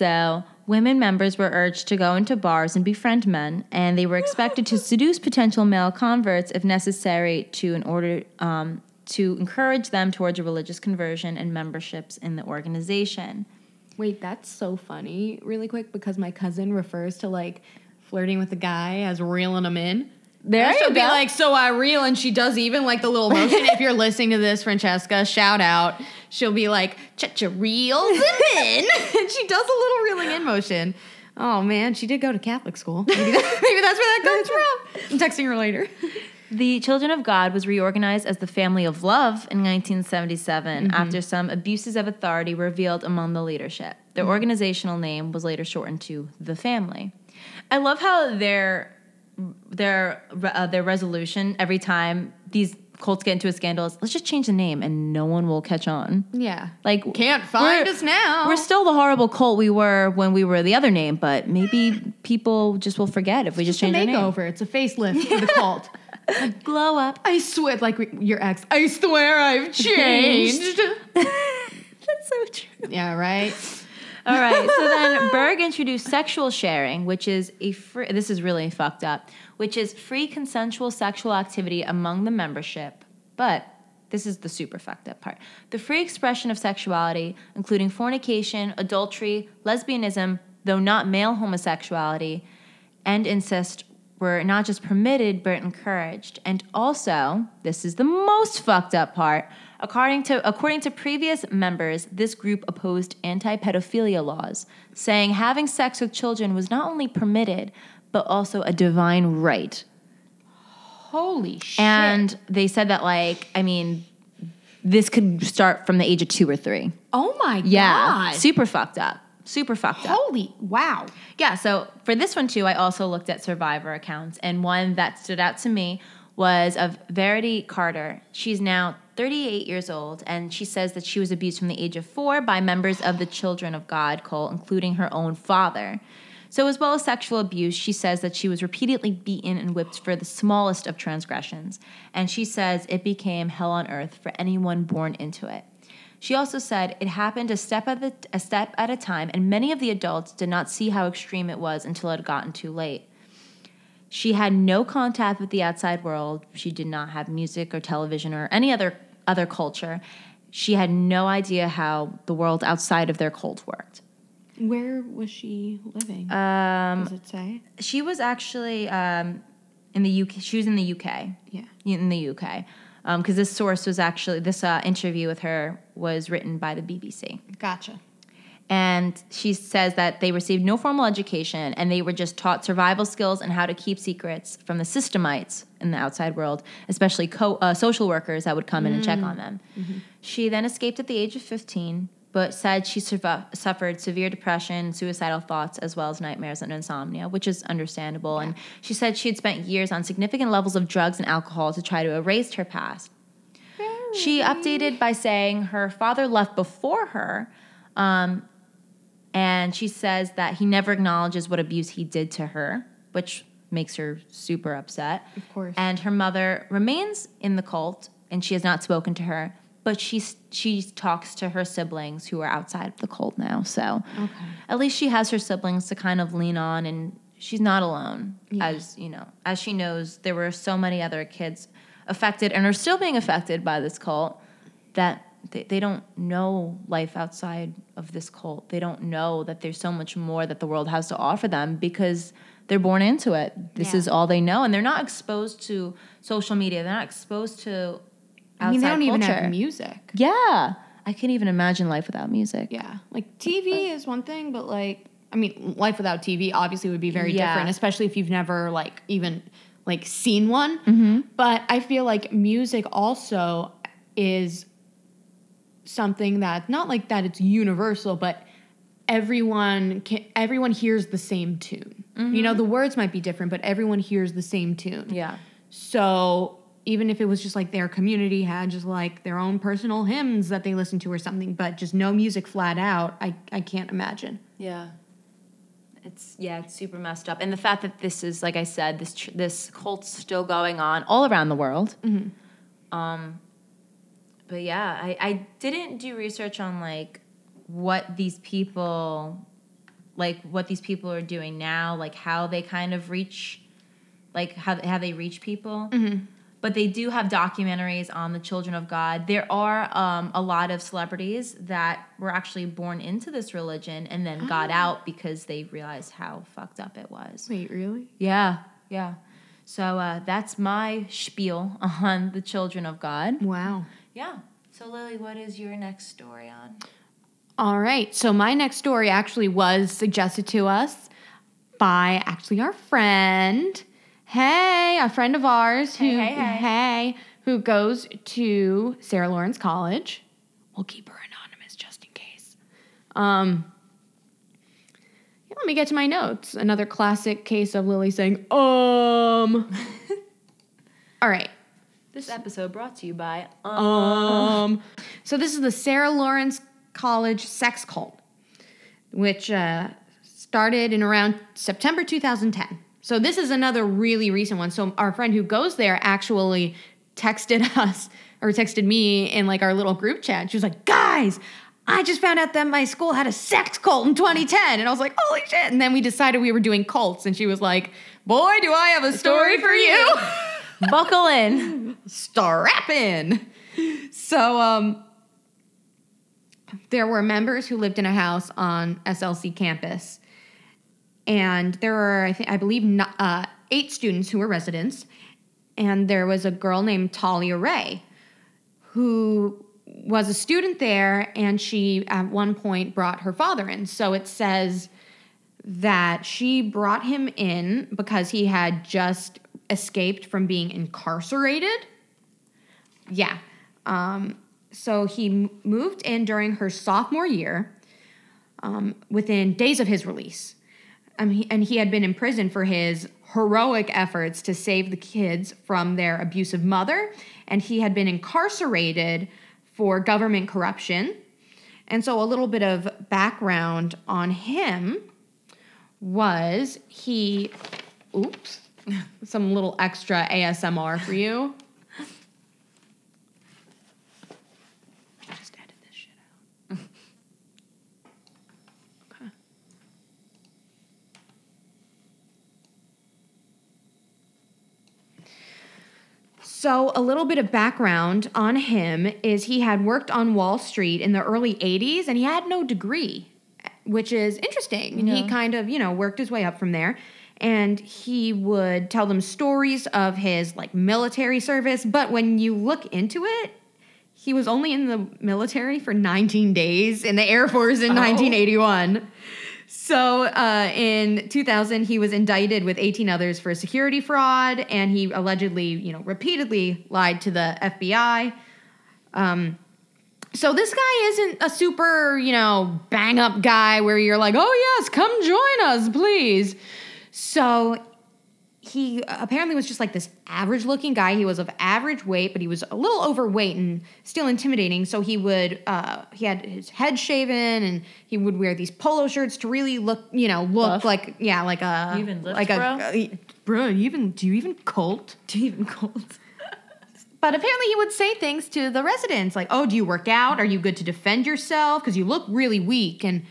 So, women members were urged to go into bars and befriend men, and they were expected to seduce potential male converts if necessary to in order um, to encourage them towards a religious conversion and memberships in the organization. Wait, that's so funny. Really quick, because my cousin refers to like flirting with a guy as reeling him in. There she'll be go. like, so I reel, and she does even like the little motion. if you're listening to this, Francesca, shout out. She'll be like, cha-cha reels him in, <laughs> and she does a little reeling in motion. Oh man, she did go to Catholic school. Maybe, that, <laughs> maybe that's where that comes from. I'm texting her later. <laughs> The Children of God was reorganized as the Family of Love in 1977 after some abuses of authority were revealed among the leadership. Their organizational name was later shortened to The Family. I love how their their uh, their resolution every time these cults get into a scandal is let's just change the name and no one will catch on. Yeah, Like can't find us now. We're still the horrible cult we were when we were the other name, but maybe people just will forget if we just, a change our name. makeover. It's a facelift for the <laughs> cult. Glow up. I swear, like your ex. I swear I've <laughs> changed. <laughs> That's so true. yeah, right. All right. So then <laughs> Berg introduced sexual sharing, which is a free, this is really fucked up, which is free consensual sexual activity among the membership. But this is the super fucked up part. The free expression of sexuality, including fornication, adultery, lesbianism, though not male homosexuality, and incest were not just permitted but encouraged. And also, this is the most fucked up part. According to according to previous members, this group opposed anti-pedophilia laws, saying having sex with children was not only permitted but also a divine right. Holy shit. And they said that like, I mean, this could start from the age of 2 or 3. oh my Yeah. god. Super fucked up. Super fucked up. Holy wow. Yeah, so for this one too, I also looked at survivor accounts, and one that stood out to me was of Verity Carter. She's now 38 years old, and she says that she was abused from the age of four by members of the Children of God cult, including her own father. So, as well as sexual abuse, she says that she was repeatedly beaten and whipped for the smallest of transgressions. And she says it became hell on earth for anyone born into it. She also said it happened a step at the, a step at a time, and many of the adults did not see how extreme it was until it had gotten too late. She had no contact with the outside world. She did not have music or television or any other other culture. She had no idea how the world outside of their cult worked. Where was she living? Um, Does it say? she was actually um, in the UK. She was in the UK. Yeah. in the UK. Because this source was actually this uh, interview with her was written by the BBC. Gotcha. And she says that they received no formal education and they were just taught survival skills and how to keep secrets from the systemites in the outside world, especially co- uh, social workers that would come in and check on them. She then escaped at the age of 15, but said she suffered severe depression, suicidal thoughts, as well as nightmares and insomnia, which is understandable. And she said she had spent years on significant levels of drugs and alcohol to try to erase her past. She updated by saying her father left before her, um, and she says that he never acknowledges what abuse he did to her, which makes her super upset. Of course. And her mother remains in the cult, and she has not spoken to her, but she she talks to her siblings who are outside of the cult now. So Okay. at least she has her siblings to kind of lean on, and she's not alone. As you know, as she knows, there were so many other kids affected and are still being affected by this cult that they, they don't know life outside of this cult. They don't know that there's so much more that the world has to offer them because they're born into it. This Yeah. is all they know, and they're not exposed to social media. They're not exposed to. I mean, they don't even have music. Yeah, I can't even imagine life without music. Yeah. Like TV is one thing, but like, I mean, life without TV obviously would be very Yeah. different, especially if you've never like even like seen one. Mm-hmm. But I feel like music also is something that not like that it's universal, but everyone can everyone hears the same tune. You know, the words might be different, but everyone hears the same tune. Yeah. So even if it was just like their community had just like their own personal hymns that they listened to or something, but just no music flat out, I, I can't imagine. Yeah. It's yeah, it's super messed up, and the fact that this is, like I said, this tr- this cult's still going on all around the world. Um, but yeah, I I didn't do research on like what these people, like what these people are doing now, like how they kind of reach, like how how they reach people. But they do have documentaries on the children of God. There are um, a lot of celebrities that were actually born into this religion and then got out because they realized how fucked up it was. Wait, really? Yeah, yeah. So uh, that's my spiel <laughs> on the children of God. Wow. Yeah. So Lily, what is your next story on? All right. So my next story actually was suggested to us by actually our friend. Hey, a friend of ours who Hey, hey, hey. who goes to Sarah Lawrence College. We'll keep her anonymous just in case. Um yeah, let me get to my notes. Another classic case of Lily saying, um. <laughs> All right. This episode brought to you by Um, so this is the Sarah Lawrence College sex cult, which uh, started in around September 2010. So this is another really recent one. So our friend who goes there actually texted <laughs> us or texted me in like our little group chat. She was like, "Guys, I just found out that my school had a sex cult in 2010." And I was like, "Holy shit." And then we decided we were doing cults and she was like, "Boy, do I have a story, for you." <laughs> Buckle in. Strap in. So um there were members who lived in a house on SLC campus and there were I think I believe not, uh, eight students who were residents, and there was a girl named Talia Ray, who was a student there, and she at one point brought her father in. So it says that she brought him in because he had just escaped from being incarcerated. Yeah. Um, so he moved in during her sophomore year, um, within days of his release. Um, he, and he had been in prison for his heroic efforts to save the kids from their abusive mother, and he had been incarcerated for government corruption. And so, a little bit of background on him was he, oops, some little extra ASMR for you. Just edit this shit out. Okay. So, a little bit of background on him is he had worked on Wall Street in the early 80s and he had no degree, which is interesting. And He kind of, you know, worked his way up from there. And he would tell them stories of his like military service. But when you look into it, he was only in the military for 19 days in the Air Force in 1981. So uh, in 2000, he was indicted with 18 others for security fraud, and he allegedly, you know, repeatedly lied to the FBI. Um, so this guy isn't a super, you know, bang up guy where you're like, oh yes, come join us, please. So he apparently was just like this average looking guy. He was of average weight, but he was a little overweight and still intimidating. So he would, uh, he had his head shaven and he would wear these polo shirts to really look, you know, look Buff. like, yeah, like a, You even lift, like bro? a, bro, you even, do you even cult? <laughs> Do you even cold? But apparently he would say things to the residents like, oh, do you work out? Are you good to defend yourself? Because you look really weak. And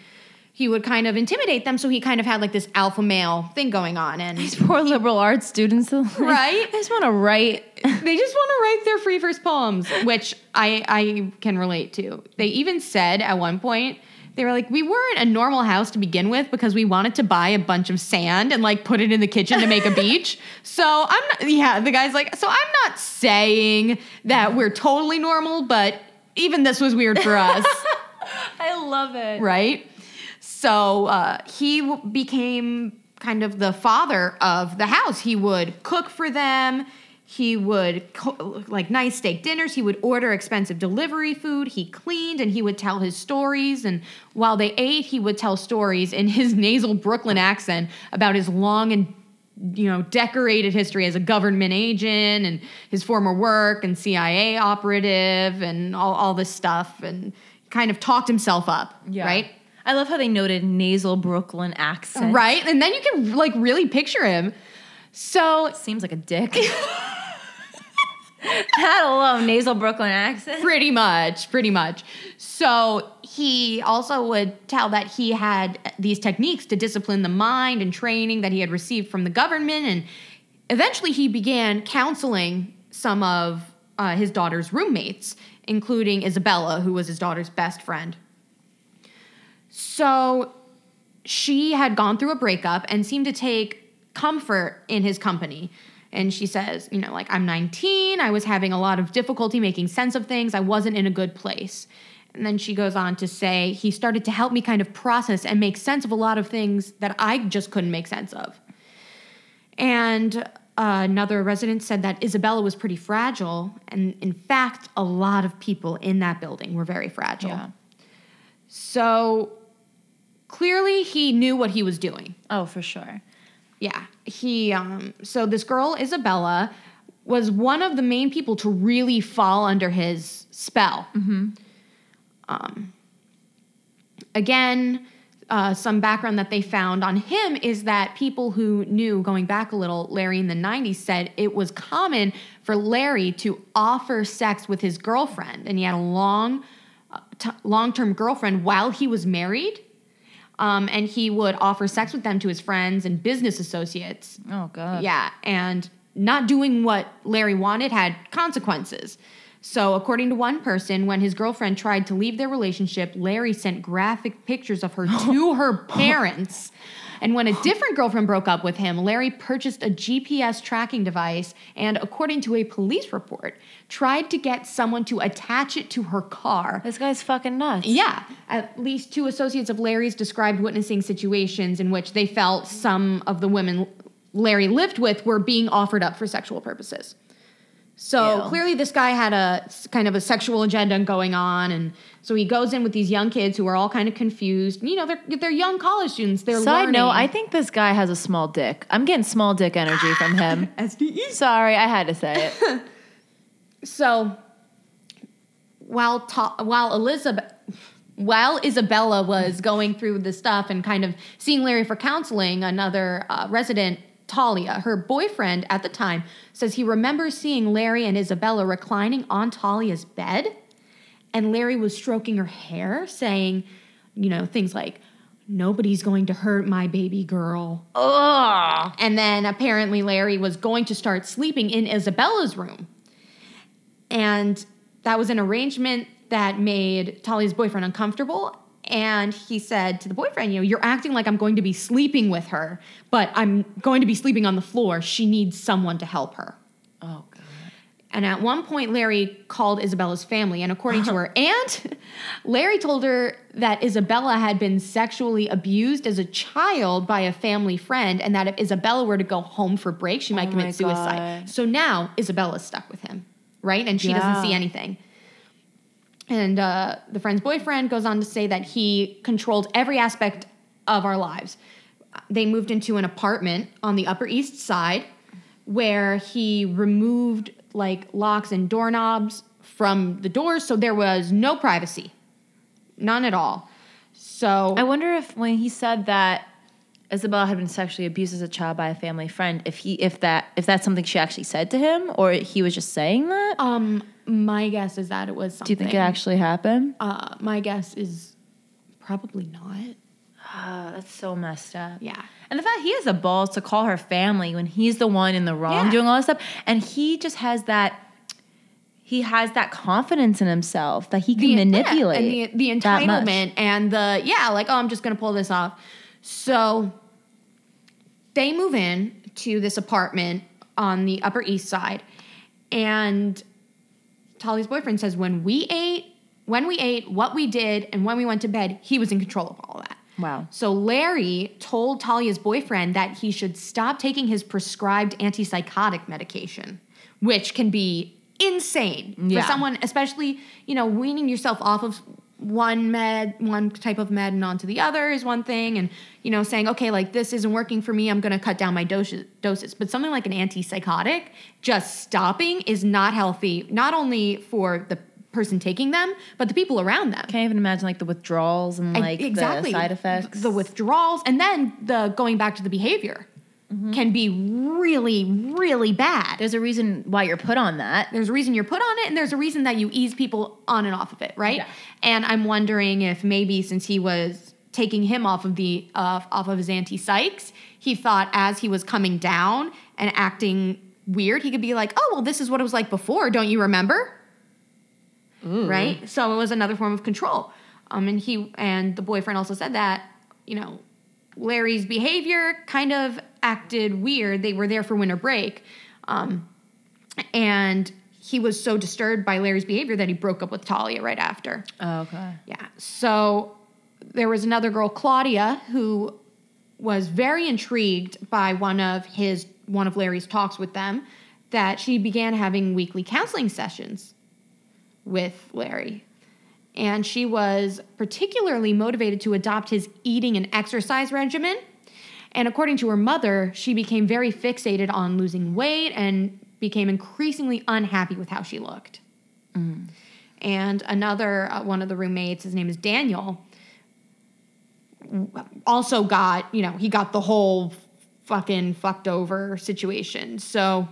he would kind of intimidate them. So he kind of had like this alpha male thing going on. And These poor liberal arts students. like, Right? They just want to write. <laughs> they just want to write their free verse poems, which I I can relate to. They even said at one point they were like, we weren't a normal house to begin with because we wanted to buy a bunch of sand and like put it in the kitchen to make a <laughs> beach. So I'm not. Yeah, the guy's like, so I'm not saying that we're totally normal, but even this was weird for us, <laughs> I love it. right? So uh, he w- became kind of the father of the house. He would cook for them. He would co- like nice steak dinners. He would order expensive delivery food. He cleaned and he would tell his stories. And while they ate, he would tell stories in his <laughs> nasal Brooklyn accent about his long and you know decorated history as a government agent and his former work and CIA operative and all, all this stuff and kind of talked himself up, yeah. right? I love how they noted nasal Brooklyn accent. Right? And then you can like really picture him. So Seems like a dick. <laughs> that alone, nasal Brooklyn accent. pretty much, pretty much. So he also would tell that he had these techniques to discipline the mind and training that he had received from the government. And eventually he began counseling some of uh, his daughter's roommates, including Isabella, who was his daughter's best friend. So she had gone through a breakup and seemed to take comfort in his company. And she says, you know, like, I'm 19, I was having a lot of difficulty making sense of things, I wasn't in a good place. And then she goes on to say, he started to help me kind of process and make sense of a lot of things that I just couldn't make sense of. And uh, another resident said that Isabella was pretty fragile. And in fact, a lot of people in that building were very fragile. Yeah. So clearly he knew what he was doing. Oh, for sure. Yeah. He um so this girl Isabella was one of the main people to really fall under his spell. Um again, uh, some background that they found on him is that people who knew, going back a little, Larry in the 90s said it was common for Larry to offer sex with his girlfriend. And he had a long, uh, t- long term girlfriend while he was married. Um, and he would offer sex with them to his friends and business associates. Oh, God. Yeah. And not doing what Larry wanted had consequences. So, according to one person, when his girlfriend tried to leave their relationship, Larry sent graphic pictures of her <laughs> to her parents. And when a different girlfriend broke up with him, Larry purchased a GPS tracking device and, according to a police report, tried to get someone to attach it to her car. This guy's fucking nuts. Yeah. At least two associates of Larry's described witnessing situations in which they felt some of the women Larry lived with were being offered up for sexual purposes. So Ew. clearly, this guy had a kind of a sexual agenda going on, and so he goes in with these young kids who are all kind of confused. You know, they're they're young college students. They're Side learning. note, I think this guy has a small dick. I'm getting small dick energy from <laughs> him. SDE. Sorry, I had to say it. <laughs> So while ta- while Elizabeth while Isabella was going through the stuff and kind of seeing Larry for counseling, another uh, resident, Talia, her boyfriend at the time, says he remembers seeing Larry and Isabella reclining on Talia's bed, and Larry was stroking her hair, saying, you know, things like, "Nobody's going to hurt my baby girl." Ugh. And then apparently Larry was going to start sleeping in Isabella's room. And that was an arrangement that made Talia's boyfriend uncomfortable. And he said to the boyfriend, You know, you're acting like I'm going to be sleeping with her, but I'm going to be sleeping on the floor. She needs someone to help her. Oh, God. And at one point, Larry called Isabella's family. And according to <laughs> her aunt, <laughs> Larry told her that Isabella had been sexually abused as a child by a family friend, and that if Isabella were to go home for break, she might Oh commit suicide. God. So now Isabella's stuck with him, right? And she doesn't see anything. And uh, the friend's boyfriend goes on to say that he controlled every aspect of our lives. They moved into an apartment on the Upper East Side where he removed like locks and doorknobs from the doors, so there was no privacy, none at all. So I wonder if when he said that Isabella had been sexually abused as a child by a family friend, if he if that if that's something she actually said to him or he was just saying that. um, my guess is that it was something. Do you think it actually happened? Uh, my guess is probably not. Oh, that's so messed up. Yeah. And the fact he has the balls to call her family when he's the one in the wrong Yeah. doing all this stuff. And he just has that he has that confidence in himself that he can manipulate. yeah, and the, the that much. entitlement and the yeah like oh i'm just gonna pull this off so they move in to this apartment on the upper east side and Tali's boyfriend says when we ate when we ate what we did and when we went to bed he was in control of all of that Wow. so Larry told Talia's boyfriend that he should stop taking his prescribed antipsychotic medication, which can be insane Yeah. for someone, especially you know weaning yourself off of one med, one type of med, and onto the other is one thing, and you know saying okay, like this isn't working for me, I'm going to cut down my doses. Doses, but something like an antipsychotic, just stopping is not healthy. Not only for the person taking them, but the people around them. Can't even imagine like the withdrawals and And like the side effects. the withdrawals, and then the going back to the behavior Mm-hmm. can be really, really bad. There's a reason why you're put on that. There's a reason you're put on it, and there's a reason that you ease people on and off of it, right? Yeah. And I'm wondering if maybe since he was taking him off of the uh, off of his anti psychs, he thought as he was coming down and acting weird, he could be like, "Oh, well, this is what it was like before. Don't you remember?" right? So it was another form of control. Um, and he and the boyfriend also said that you know Larry's behavior kind of acted weird. They were there for winter break, um, and he was so disturbed by Larry's behavior that he broke up with Talia right after. Oh, okay. Yeah. So there was another girl, Claudia, who was very intrigued by one of his one of Larry's talks with them. That she began having weekly counseling sessions with Larry. And she was particularly motivated to adopt his eating and exercise regimen. And according to her mother, she became very fixated on losing weight and became increasingly unhappy with how she looked. And another uh, one of the roommates, his name is Daniel, also got, you know, he got the whole fucking fucked over situation. So,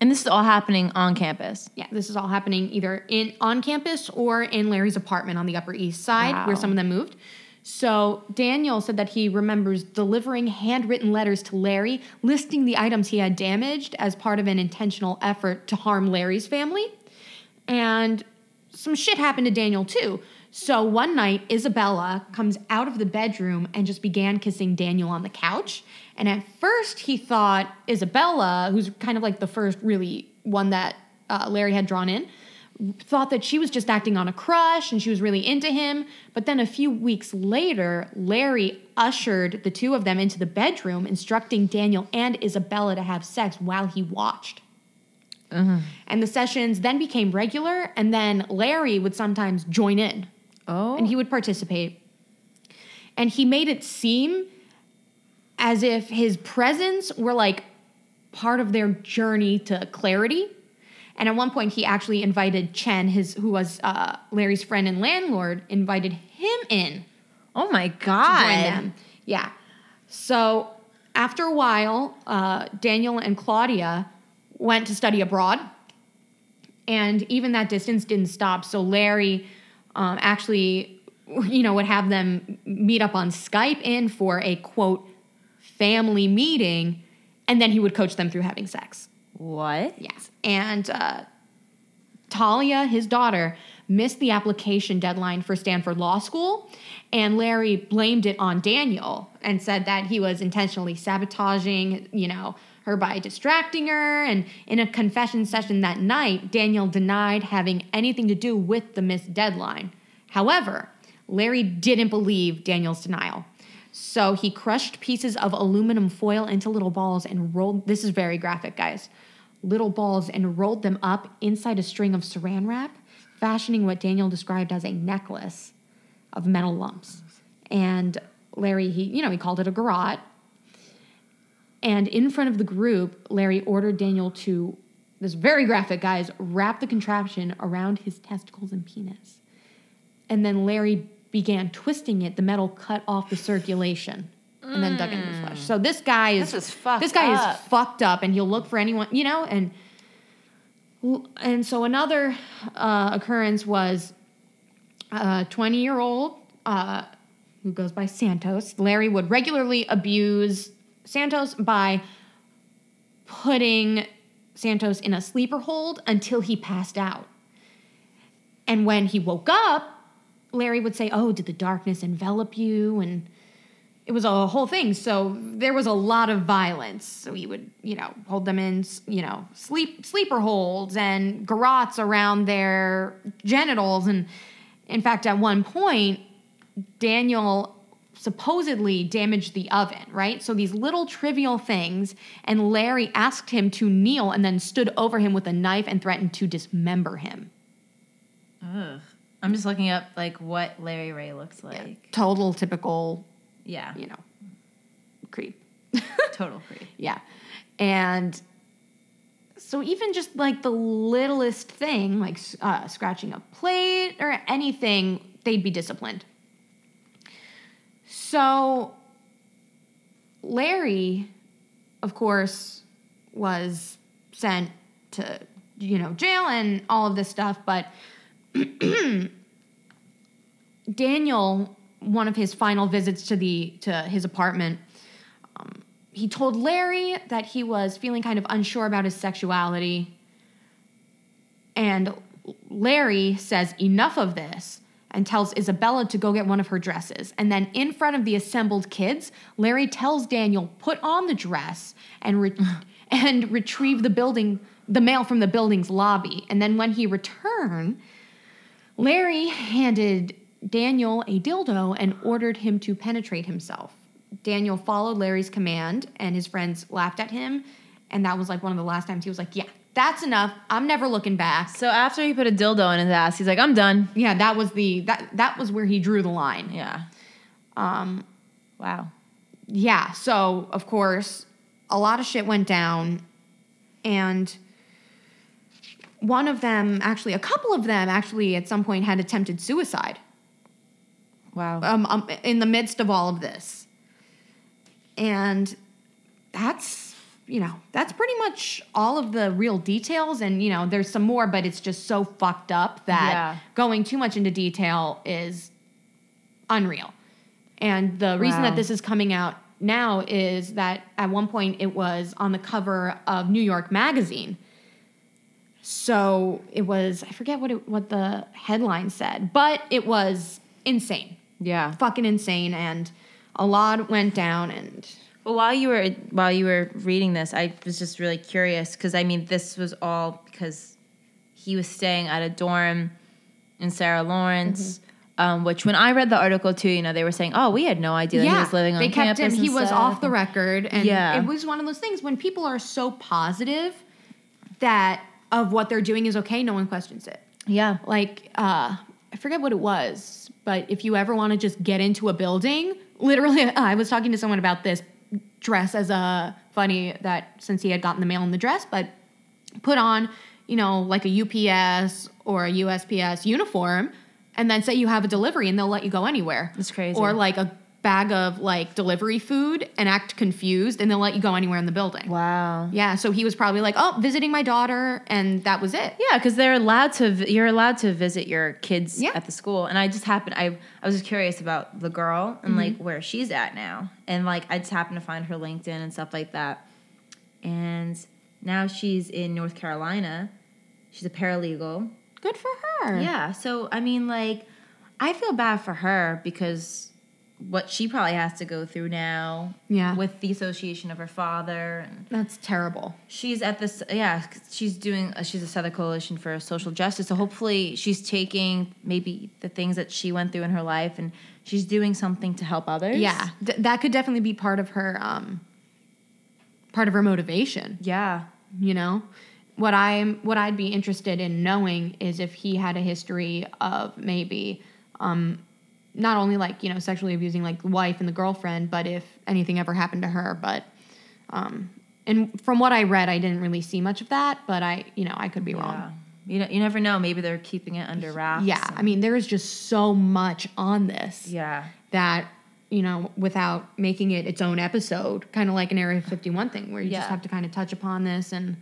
And this is all happening on campus. yeah, this is all happening either in on campus or in Larry's apartment on the Upper East Side where some of them moved. So Daniel said that he remembers delivering handwritten letters to Larry listing the items he had damaged as part of an intentional effort to harm Larry's family. And some shit happened to Daniel too. So one night, Isabella comes out of the bedroom and just began kissing Daniel on the couch. And at first, he thought Isabella, who's kind of like the first really one that uh, Larry had drawn in, thought that she was just acting on a crush and she was really into him. But then a few weeks later, Larry ushered the two of them into the bedroom, instructing Daniel and Isabella to have sex while he watched. And the sessions then became regular, and then Larry would sometimes join in Oh. and he would participate. And he made it seem as if his presence were like part of their journey to clarity. And at one point, he actually invited Chen, his who was uh, Larry's friend and landlord, invited him in oh my god. Yeah. So after a while, uh, Daniel and Claudia went to study abroad, and even that distance didn't stop. So Larry um, actually, you know, would have them meet up on Skype in for a quote family meeting, and then he would coach them through having sex. What? Yes. And uh, Talia, his daughter, missed the application deadline for Stanford Law School, and Larry blamed it on Daniel and said that he was intentionally sabotaging, you know, her by distracting her. And in a confession session that night, Daniel denied having anything to do with the missed deadline. However, Larry didn't believe Daniel's denial. So he crushed pieces of aluminum foil into little balls and rolled. This is very graphic, guys. Little balls and rolled them up inside a string of saran wrap, fashioning what Daniel described as a necklace of metal lumps. And Larry, he, you know, he called it a garrote. And in front of the group, Larry ordered Daniel to, this is very graphic, guys, wrap the contraption around his testicles and penis. And then Larry began twisting it. The metal cut off the circulation and then dug into the flesh. So this guy is This is fucked This guy up. is fucked up, and he'll look for anyone, you know. And and so another uh, occurrence was a 20 year old uh, who goes by Santos. Larry would regularly abuse Santos by putting Santos in a sleeper hold until he passed out. And when he woke up, Larry would say, Oh, did the darkness envelop you? And it was a whole thing. So there was a lot of violence. So he would, you know, hold them in, you know, sleep sleeper holds and garrotes around their genitals. And in fact, at one point, Daniel supposedly damaged the oven, right? So these little trivial things, and Larry asked him to kneel and then stood over him with a knife and threatened to dismember him. Ugh. I'm just looking up like what Larry Ray looks like. Total typical, Yeah. you know, creep. <laughs> Total creep. Yeah. And so even just like the littlest thing, like uh, scratching a plate or anything, they'd be disciplined. So Larry, of course, was sent to, you know, jail and all of this stuff, but <clears throat> Daniel, one of his final visits to the to his apartment, um, he told Larry that he was feeling kind of unsure about his sexuality. And Larry says, Enough of this, and tells Isabella to go get one of her dresses. And then, in front of the assembled kids, Larry tells Daniel, Put on the dress and, re- <laughs> and retrieve the building, the mail from the building's lobby. And then, when he returned, Larry handed Daniel a dildo and ordered him to penetrate himself. Daniel followed Larry's command, and his friends laughed at him. And that was like one of the last times he was like, Yeah, that's enough. I'm never looking back. So after he put a dildo in his ass, he's like, I'm done. Yeah, that was the that that was where he drew the line. Yeah. Um, Wow. yeah, so of course, a lot of shit went down, and one of them, actually, a couple of them, actually, at some point had attempted suicide. Wow. Um, um, in the midst of all of this, and that's you know that's pretty much all of the real details. And you know, there's some more, but it's just so fucked up that Yeah. going too much into detail is unreal. And the reason Wow. that this is coming out now is that at one point it was on the cover of New York Magazine. So it was I forget what it, what the headline said, but it was insane, yeah. fucking insane, and a lot went down. And Well, while you were while you were reading this, I was just really curious because I mean, this was all because he was staying at a dorm in Sarah Lawrence. Um, which, when I read the article too, you know, they were saying, "Oh, we had no idea he was living on they kept campus." him. He was stuff." off the record, and Yeah. it was one of those things when people are so positive that of what they're doing is okay, no one questions it. Yeah, like uh I forget what it was, but if you ever want to just get into a building, literally <laughs> I was talking to someone about this dress as a funny that since he had gotten the mail in the dress, but put on, you know, like a UPS or a USPS uniform and then say you have a delivery and they'll let you go anywhere. That's crazy. Or like a bag of like delivery food and act confused and they'll let you go anywhere in the building. wow. Yeah, so he was probably like, "Oh, visiting my daughter," and that was it. Yeah, because they're allowed to. You're allowed to visit your kids Yeah. at the school, and I just happened. I I was just curious about the girl and like Mm-hmm. where she's at now, and like I just happened to find her LinkedIn and stuff like that, and now she's in North Carolina. She's a paralegal. Good for her. Yeah, so I mean, like, I feel bad for her because what she probably has to go through now. Yeah. with the association of her father and That's terrible. she's at this yeah she's doing uh, she's a southern coalition for social justice so hopefully she's taking maybe the things that she went through in her life and she's doing something to help others Yeah, th- that could definitely be part of her um part of her motivation, yeah you know? What I'm what I'd be interested in knowing is if he had a history of maybe um not only like, you know, sexually abusing like the wife and the girlfriend, but if anything ever happened to her, but um and from what I read, I didn't really see much of that, but I, you know, I could be yeah wrong. you, know, you never know maybe they're keeping it under wraps Yeah, I mean, there is just so much on this. yeah that you know without making it its own episode kind of like an area 51 thing where you Yeah. just have to kind of touch upon this and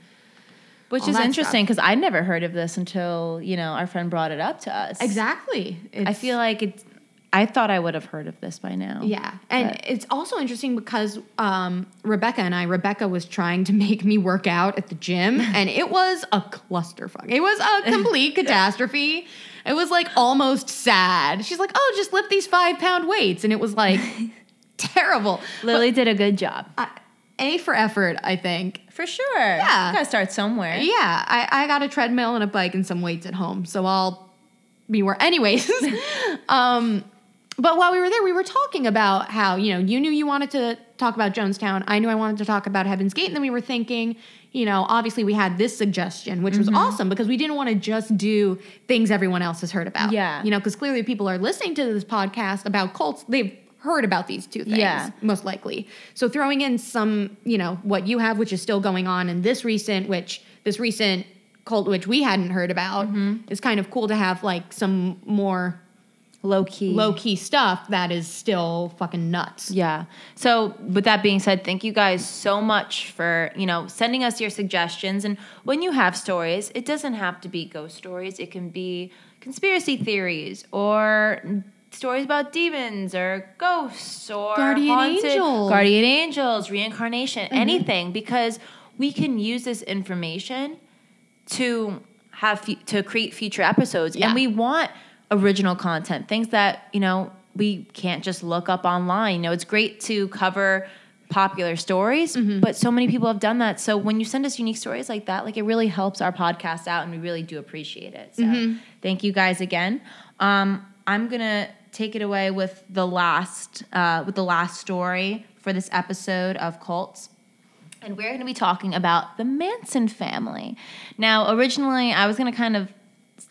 which all is interesting because i never heard of this until you know our friend brought it up to us exactly i feel like it's i thought i would have heard of this by now. Yeah. And But- it's also interesting because um, rebecca and i rebecca was trying to <laughs> make me work out at the gym <laughs> and it was a clusterfuck. It was a <laughs> complete catastrophe. It was like almost sad. She's like oh just lift these five pound weights. And it was like terrible. Lily did a good job. I, a for effort i think. For sure. Yeah. you gotta start somewhere. Yeah, I, I got a treadmill and a bike and some weights at home, so I'll be where. Anyways, um, but while we were there, we were talking about how you know you knew you wanted to talk about Jonestown. I knew I wanted to talk about Heaven's Gate, and then we were thinking, you know, obviously we had this suggestion, which Mm-hmm. was awesome because we didn't want to just do things everyone else has heard about. Yeah. you know, because clearly people are listening to this podcast about cults. They've heard about these two things Yeah. most likely. So throwing in some, you know, what you have, which is still going on, and this recent, which this recent cult, which we hadn't heard about, is kind of cool to have like some more low key low key stuff that is still fucking nuts. Yeah. So with that being said, thank you guys so much for, you know, sending us your suggestions. And when you have stories, it doesn't have to be ghost stories. It can be conspiracy theories or stories about demons or ghosts or Guardian haunted- angels. guardian angels, reincarnation, mm-hmm. anything because we can use this information to have to create future episodes Yeah. and we want original content things that you know we can't just look up online you know it's great to cover popular stories Mm-hmm. but so many people have done that so when you send us unique stories like that like it really helps our podcast out and we really do appreciate it so Mm-hmm. thank you guys again um, i'm gonna take it away with the last uh, with the last story for this episode of cults and we're going to be talking about the Manson family. Now, originally, I was going to kind of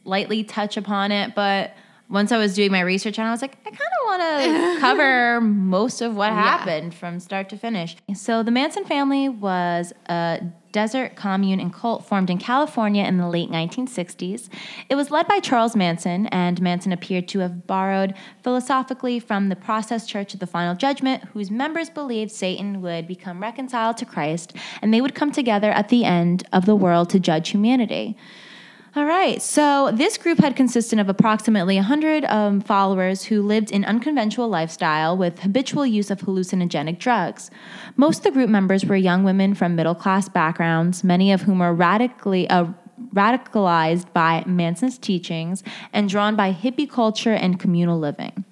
lightly touch upon it, but once I was doing my research and I was like, I kind of want to <laughs> cover most of what happened from start to finish. So the Manson family was a desert commune and cult formed in California in the late 1960s. It was led by Charles Manson, and Manson appeared to have borrowed philosophically from the Process Church of the Final Judgment, whose members believed Satan would become reconciled to Christ and they would come together at the end of the world to judge humanity. All right. So this group had consisted of approximately 100 um, followers who lived an unconventional lifestyle with habitual use of hallucinogenic drugs. Most of the group members were young women from middle class backgrounds, many of whom were radically uh, radicalized by Manson's teachings and drawn by hippie culture and communal living.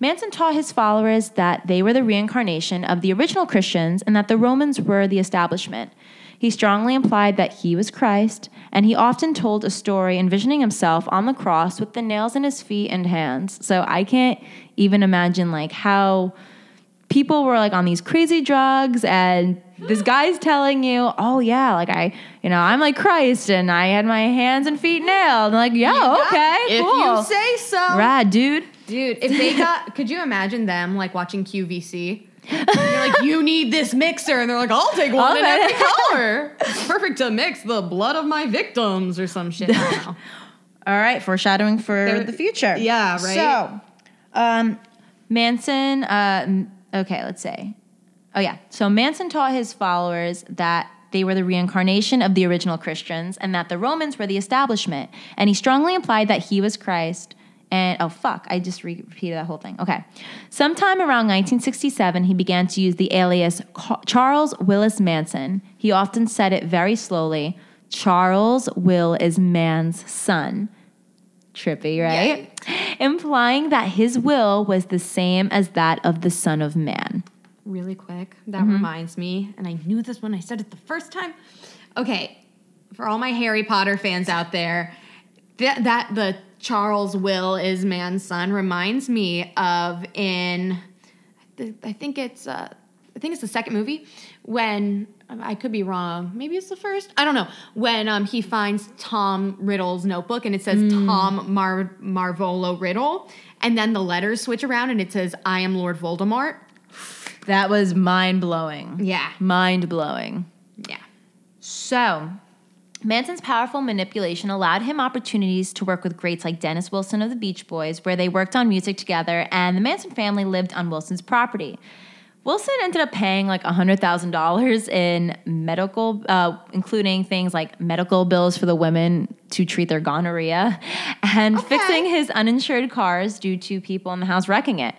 Manson taught his followers that they were the reincarnation of the original Christians and that the Romans were the establishment. He strongly implied that he was Christ, and he often told a story envisioning himself on the cross with the nails in his feet and hands. So I can't even imagine like how people were like on these crazy drugs and this guy's telling you, "Oh yeah, like I, you know, I'm like Christ and I had my hands and feet nailed." And like, "Yeah, okay, if cool. you say so." Rad, dude. Dude, if they got, could you imagine them like watching QVC? You're like, you need this mixer, and they're like, I'll take one in every color. It's perfect to mix the blood of my victims or some shit. I don't know. <laughs> All right, foreshadowing for There- the future. yeah, right? So, um, Manson. Uh, okay, let's say. Oh yeah. So Manson taught his followers that they were the reincarnation of the original Christians, and that the Romans were the establishment. And he strongly implied that he was Christ. And oh fuck, I just re- repeated that whole thing. Okay. Sometime around 1967, he began to use the alias Charles Willis Manson. He often said it very slowly. Charles Will is man's son. Trippy, right? Implying that his will was the same as that of the Son of Man. Really quick, that Mm-hmm. reminds me, and I knew this when I said it the first time. Okay, for all my Harry Potter fans out there, that, that the Charles Will is man's son reminds me of in, I think it's, uh, I think it's the second movie when I could be wrong. Maybe it's the first. I don't know. When um, he finds Tom Riddle's notebook and it says Mm. Tom Mar- Marvolo Riddle, and then the letters switch around and it says I am Lord Voldemort. That was mind blowing. Yeah. Mind blowing. Yeah. So, Manson's powerful manipulation allowed him opportunities to work with greats like Dennis Wilson of the Beach Boys, where they worked on music together, and the Manson family lived on Wilson's property. Wilson ended up paying like $100,000 in medical, uh, including things like medical bills for the women to treat their gonorrhea <laughs> and Okay. fixing his uninsured cars due to people in the house wrecking it.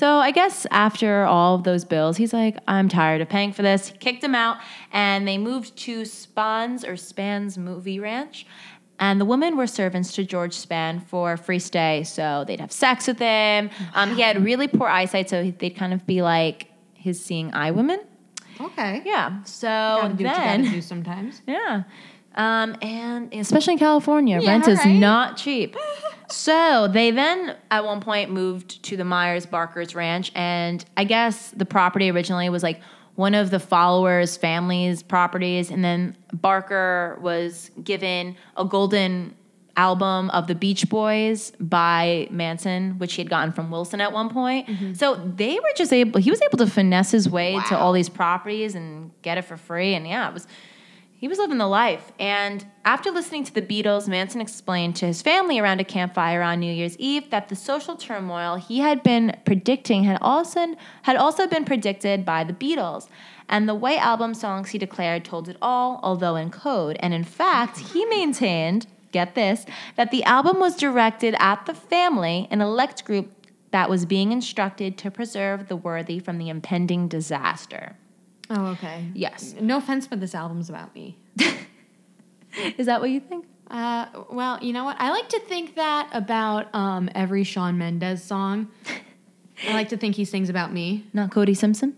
So I guess after all of those bills, he's like, I'm tired of paying for this. He kicked him out, and they moved to Spahn's or Spahn's Movie Ranch. And the women were servants to George Spahn for free stay, so they'd have sex with him. Um, he had really poor eyesight, so they'd kind of be like his seeing eye women. Okay. Yeah. So Gotta do what you then, do sometimes. <laughs> yeah. Um, and especially in California, Yeah, rent is right. not cheap. <laughs> so they then, at one point, moved to the Myers Barker's ranch. And I guess the property originally was like one of the followers' families' properties. And then Barker was given a golden album of the Beach Boys by Manson, which he had gotten from Wilson at one point. So they were just able, he was able to finesse his way to all these properties and get it for free. And yeah, it was he was living the life. And after listening to the Beatles, Manson explained to his family around a campfire on New Year's Eve that the social turmoil he had been predicting had also, had also been predicted by the Beatles. And the White Album songs he declared told it all, although in code. And in fact, he maintained, get this, that the album was directed at the family, an elect group that was being instructed to preserve the worthy from the impending disaster. Oh, okay. Yes. No offense, but this album's about me. <laughs> Is that what you think? Uh, well, you know what? I like to think that about um, every Shawn Mendes song. I like to think he sings about me. Not Cody Simpson?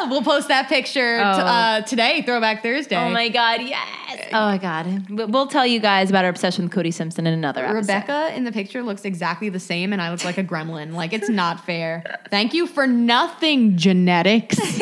<laughs> We'll post that picture t- Oh. uh, today, Throwback Thursday. Oh my God, yes. Oh my God. We- We'll tell you guys about our obsession with Cody Simpson in another episode. Rebecca in the picture looks exactly the same, and I look like a gremlin. Like, it's not fair. Thank you for nothing, genetics. <laughs>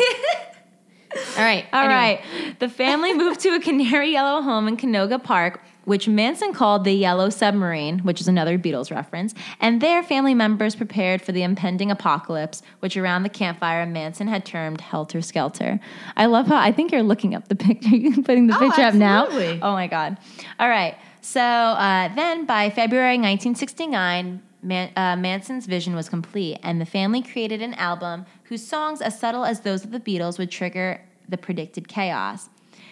All right. All anyway. right. The family moved to a canary yellow home in Canoga Park, which Manson called the Yellow Submarine, which is another Beatles reference, and their family members prepared for the impending apocalypse, which around the campfire Manson had termed Helter Skelter. I love how I think you're looking up the picture. <laughs> You're putting the Oh, picture absolutely. up now. Oh my God. All right. So uh, then by February 1969, Man- uh, Manson's vision was complete, and the family created an album whose songs, as subtle as those of the Beatles, would trigger the predicted chaos.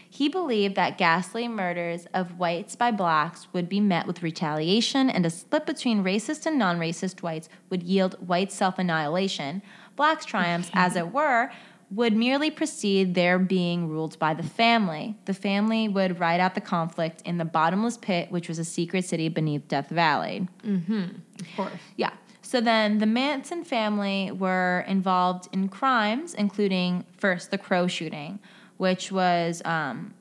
He believed that ghastly murders of whites by blacks would be met with retaliation, and a split between racist and non racist whites would yield white self annihilation. Blacks' triumphs, as it were, would merely precede their being ruled by the family. The family would ride out the conflict in the bottomless pit, which was a secret city beneath Death Valley. Mm-hmm. Of course. Yeah. So then the Manson family were involved in crimes, including first the Crowe shooting, which was um,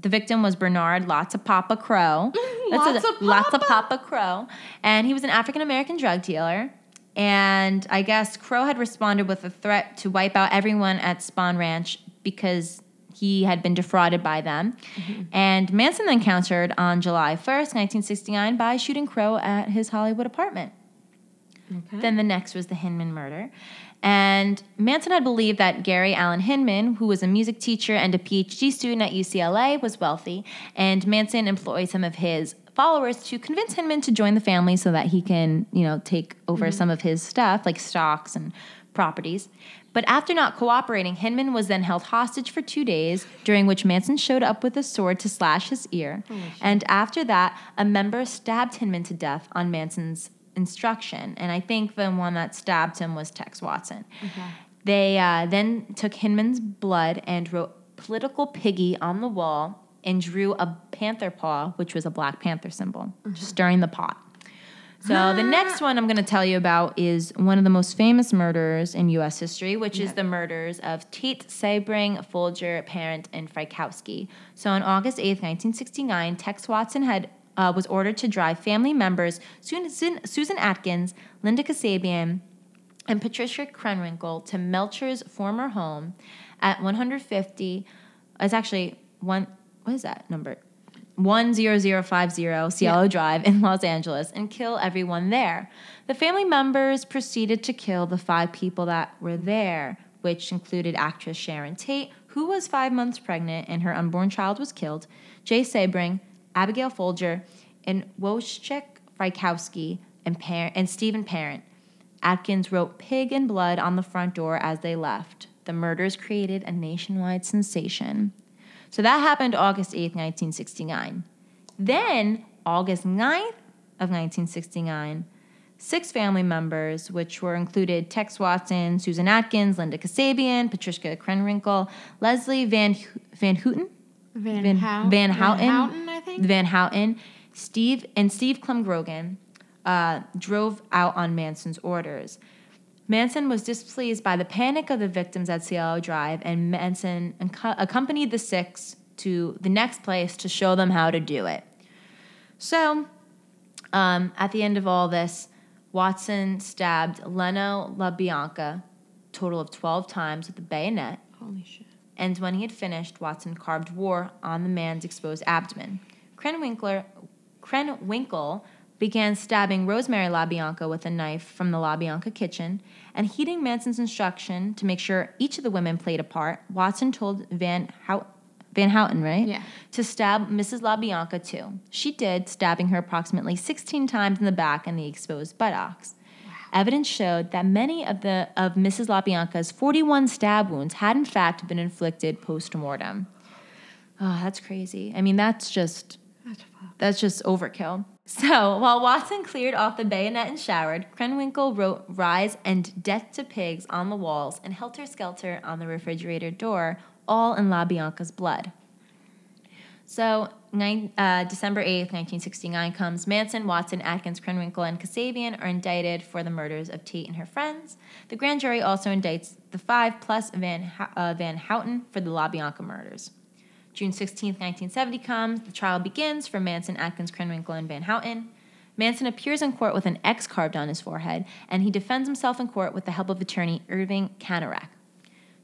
the victim was Bernard Lots of Papa Crowe. <laughs> Lots a- of Lots of Papa. Papa Crowe. And he was an African American drug dealer. And I guess Crowe had responded with a threat to wipe out everyone at Spahn Ranch because he had been defrauded by them. And Manson then countered on July 1st, 1969, by shooting Crowe at his Hollywood apartment. Okay. Then the next was the Hinman murder. And Manson had believed that Gary Allen Hinman, who was a music teacher and a PhD student at UCLA, was wealthy. And Manson employed some of his followers to convince Hinman to join the family so that he can, you know, take over mm-hmm. some of his stuff, like stocks and properties. But after not cooperating, Hinman was then held hostage for two days, during which Manson showed up with a sword to slash his ear. and after that, a member stabbed Hinman to death on Manson's instruction. And I think the one that stabbed him was Tex Watson. They uh, then took Hinman's blood and wrote political piggy on the wall and drew a panther paw, which was a Black Panther symbol, stirring the pot. So the next one I'm going to tell you about is one of the most famous murders in U.S. history, which is the murders of Tate, Sebring, Folger, Parent, and Frykowski. So on August 8th, 1969, Tex Watson had uh, was ordered to drive family members Susan, Susan Atkins, Linda Kasabian, and Patricia Krenwinkel to Melcher's former home at 150. It's actually one. What is that number? 10050 Cielo Drive in Los Angeles and kill everyone there. The family members proceeded to kill the five people that were there, which included actress Sharon Tate, who was five months pregnant and her unborn child was killed, Jay Sebring, Abigail Folger, and Wojciech Frykowski and, Par- and Stephen Parent. Atkins wrote pig and blood on the front door as they left. The murders created a nationwide sensation. So that happened August 8th, 1969. Then, August 9th of 1969, six family members, which were included Tex Watson, Susan Atkins, Linda Kasabian, Patricia Krenwinkel, Leslie Van, Hu- Van Houten, Van, Van, Hou- Van Houten, Houten, think. Van Houten, Steve, and Steve Clem Grogan uh, drove out on Manson's orders. Manson was displeased by the panic of the victims at Cielo Drive, and Manson accompanied the six to the next place to show them how to do it. So, um, at the end of all this, Watson stabbed Leno LaBianca, total of 12 times with a bayonet, Holy shit. and when he had finished, Watson carved war on the man's exposed abdomen. Krenwinkler, Krenwinkel began stabbing Rosemary LaBianca with a knife from the LaBianca kitchen, and heeding Manson's instruction to make sure each of the women played a part, Watson told Van Hout- Van Houten, right? Yeah. To stab Mrs. LaBianca too. She did, stabbing her approximately 16 times in the back and the exposed buttocks. Evidence showed that many of the of Mrs. LaBianca's 41 stab wounds had in fact been inflicted post-mortem. Oh, that's crazy. I mean, that's just That's just overkill. So while Watson cleared off the bayonet and showered, Krenwinkel wrote "Rise" and "Death to Pigs" on the walls and "Helter Skelter" on the refrigerator door, all in La Bianca's blood. So, nine, uh, December 8th, 1969 comes. Manson, Watson, Atkins, Krenwinkel, and Kasabian are indicted for the murders of Tate and her friends. The grand jury also indicts the five plus Van, uh, Van Houten for the La Bianca murders. June 16, 1970 comes. The trial begins for Manson, Atkins, Krenwinkel, and Van Houten. Manson appears in court with an X carved on his forehead, and he defends himself in court with the help of attorney Irving Kanarek.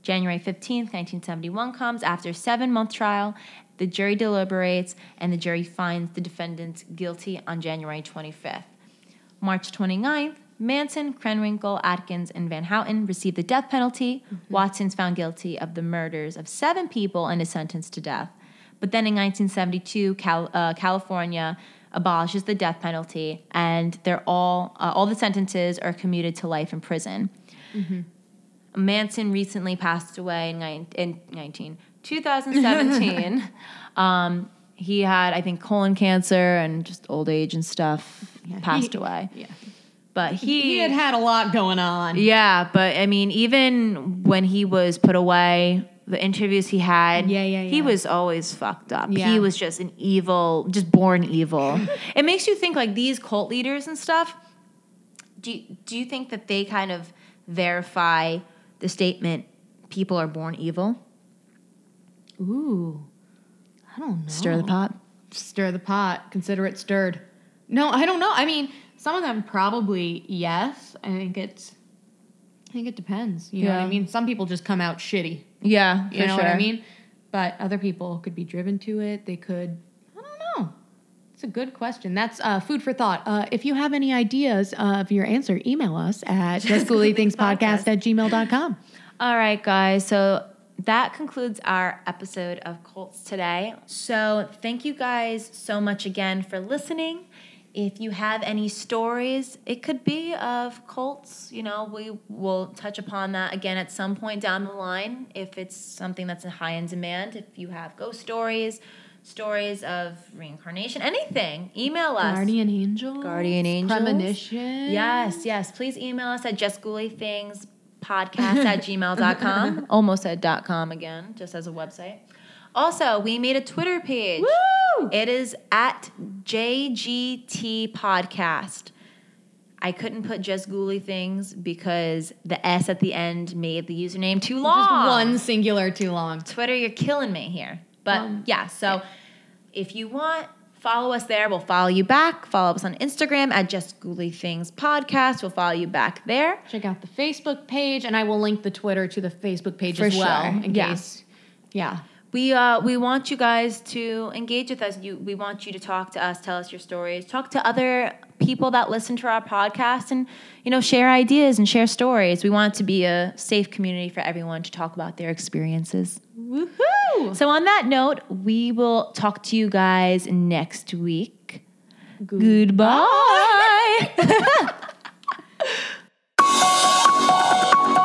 January 15, 1971 comes. After a seven month trial, the jury deliberates and the jury finds the defendants guilty on January 25th. March 29th, Manson, Krenwinkel, Atkins, and Van Houten received the death penalty. Mm-hmm. Watson's found guilty of the murders of seven people and is sentenced to death. But then in 1972, Cal- uh, California abolishes the death penalty, and they're all uh, all the sentences are commuted to life in prison. Mm-hmm. Manson recently passed away in, in 19, 2017. <laughs> um, he had, I think, colon cancer and just old age and stuff. Yeah, passed he, away. Yeah. But he, he had had a lot going on. Yeah, but I mean, even when he was put away, the interviews he had, yeah, yeah, yeah. he was always fucked up. Yeah. He was just an evil, just born evil. <laughs> it makes you think like these cult leaders and stuff. Do you, do you think that they kind of verify the statement people are born evil? Ooh. I don't know. Stir the pot. Stir the pot. Consider it stirred. No, I don't know. I mean, some of them probably yes. I think it's I think it depends. You know what I mean? Some people just come out shitty. Yeah, you know sure. what I mean? But other people could be driven to it. They could I don't know. It's a good question. That's uh, food for thought. Uh, if you have any ideas of your answer, email us at <laughs> justghoulythingspodcast at gmail.com. <laughs> All right, guys. So that concludes our episode of Cults today. So thank you guys so much again for listening. If you have any stories, it could be of cults. You know, we will touch upon that again at some point down the line if it's something that's high in demand. If you have ghost stories, stories of reincarnation, anything, email us. Guardian angels. Guardian angels. Premonition. Yes, yes. Please email us at justghoulythings podcast at gmail.com. <laughs> Almost at dot com again, just as a website. Also, we made a Twitter page. Woo! It is at JGT Podcast. I couldn't put just ghouly things because the S at the end made the username too long. Just one singular too long. Twitter, you're killing me here. But um, yeah, so yeah. if you want, follow us there. We'll follow you back. Follow us on Instagram at Just Ghouly Things Podcast. We'll follow you back there. Check out the Facebook page, and I will link the Twitter to the Facebook page For as well. Sure. In yeah. case, yeah we uh, we want you guys to engage with us. You, we want you to talk to us, tell us your stories, talk to other people that listen to our podcast, and you know share ideas and share stories. We want to be a safe community for everyone to talk about their experiences. Woohoo! So on that note, we will talk to you guys next week. Goodbye. <laughs>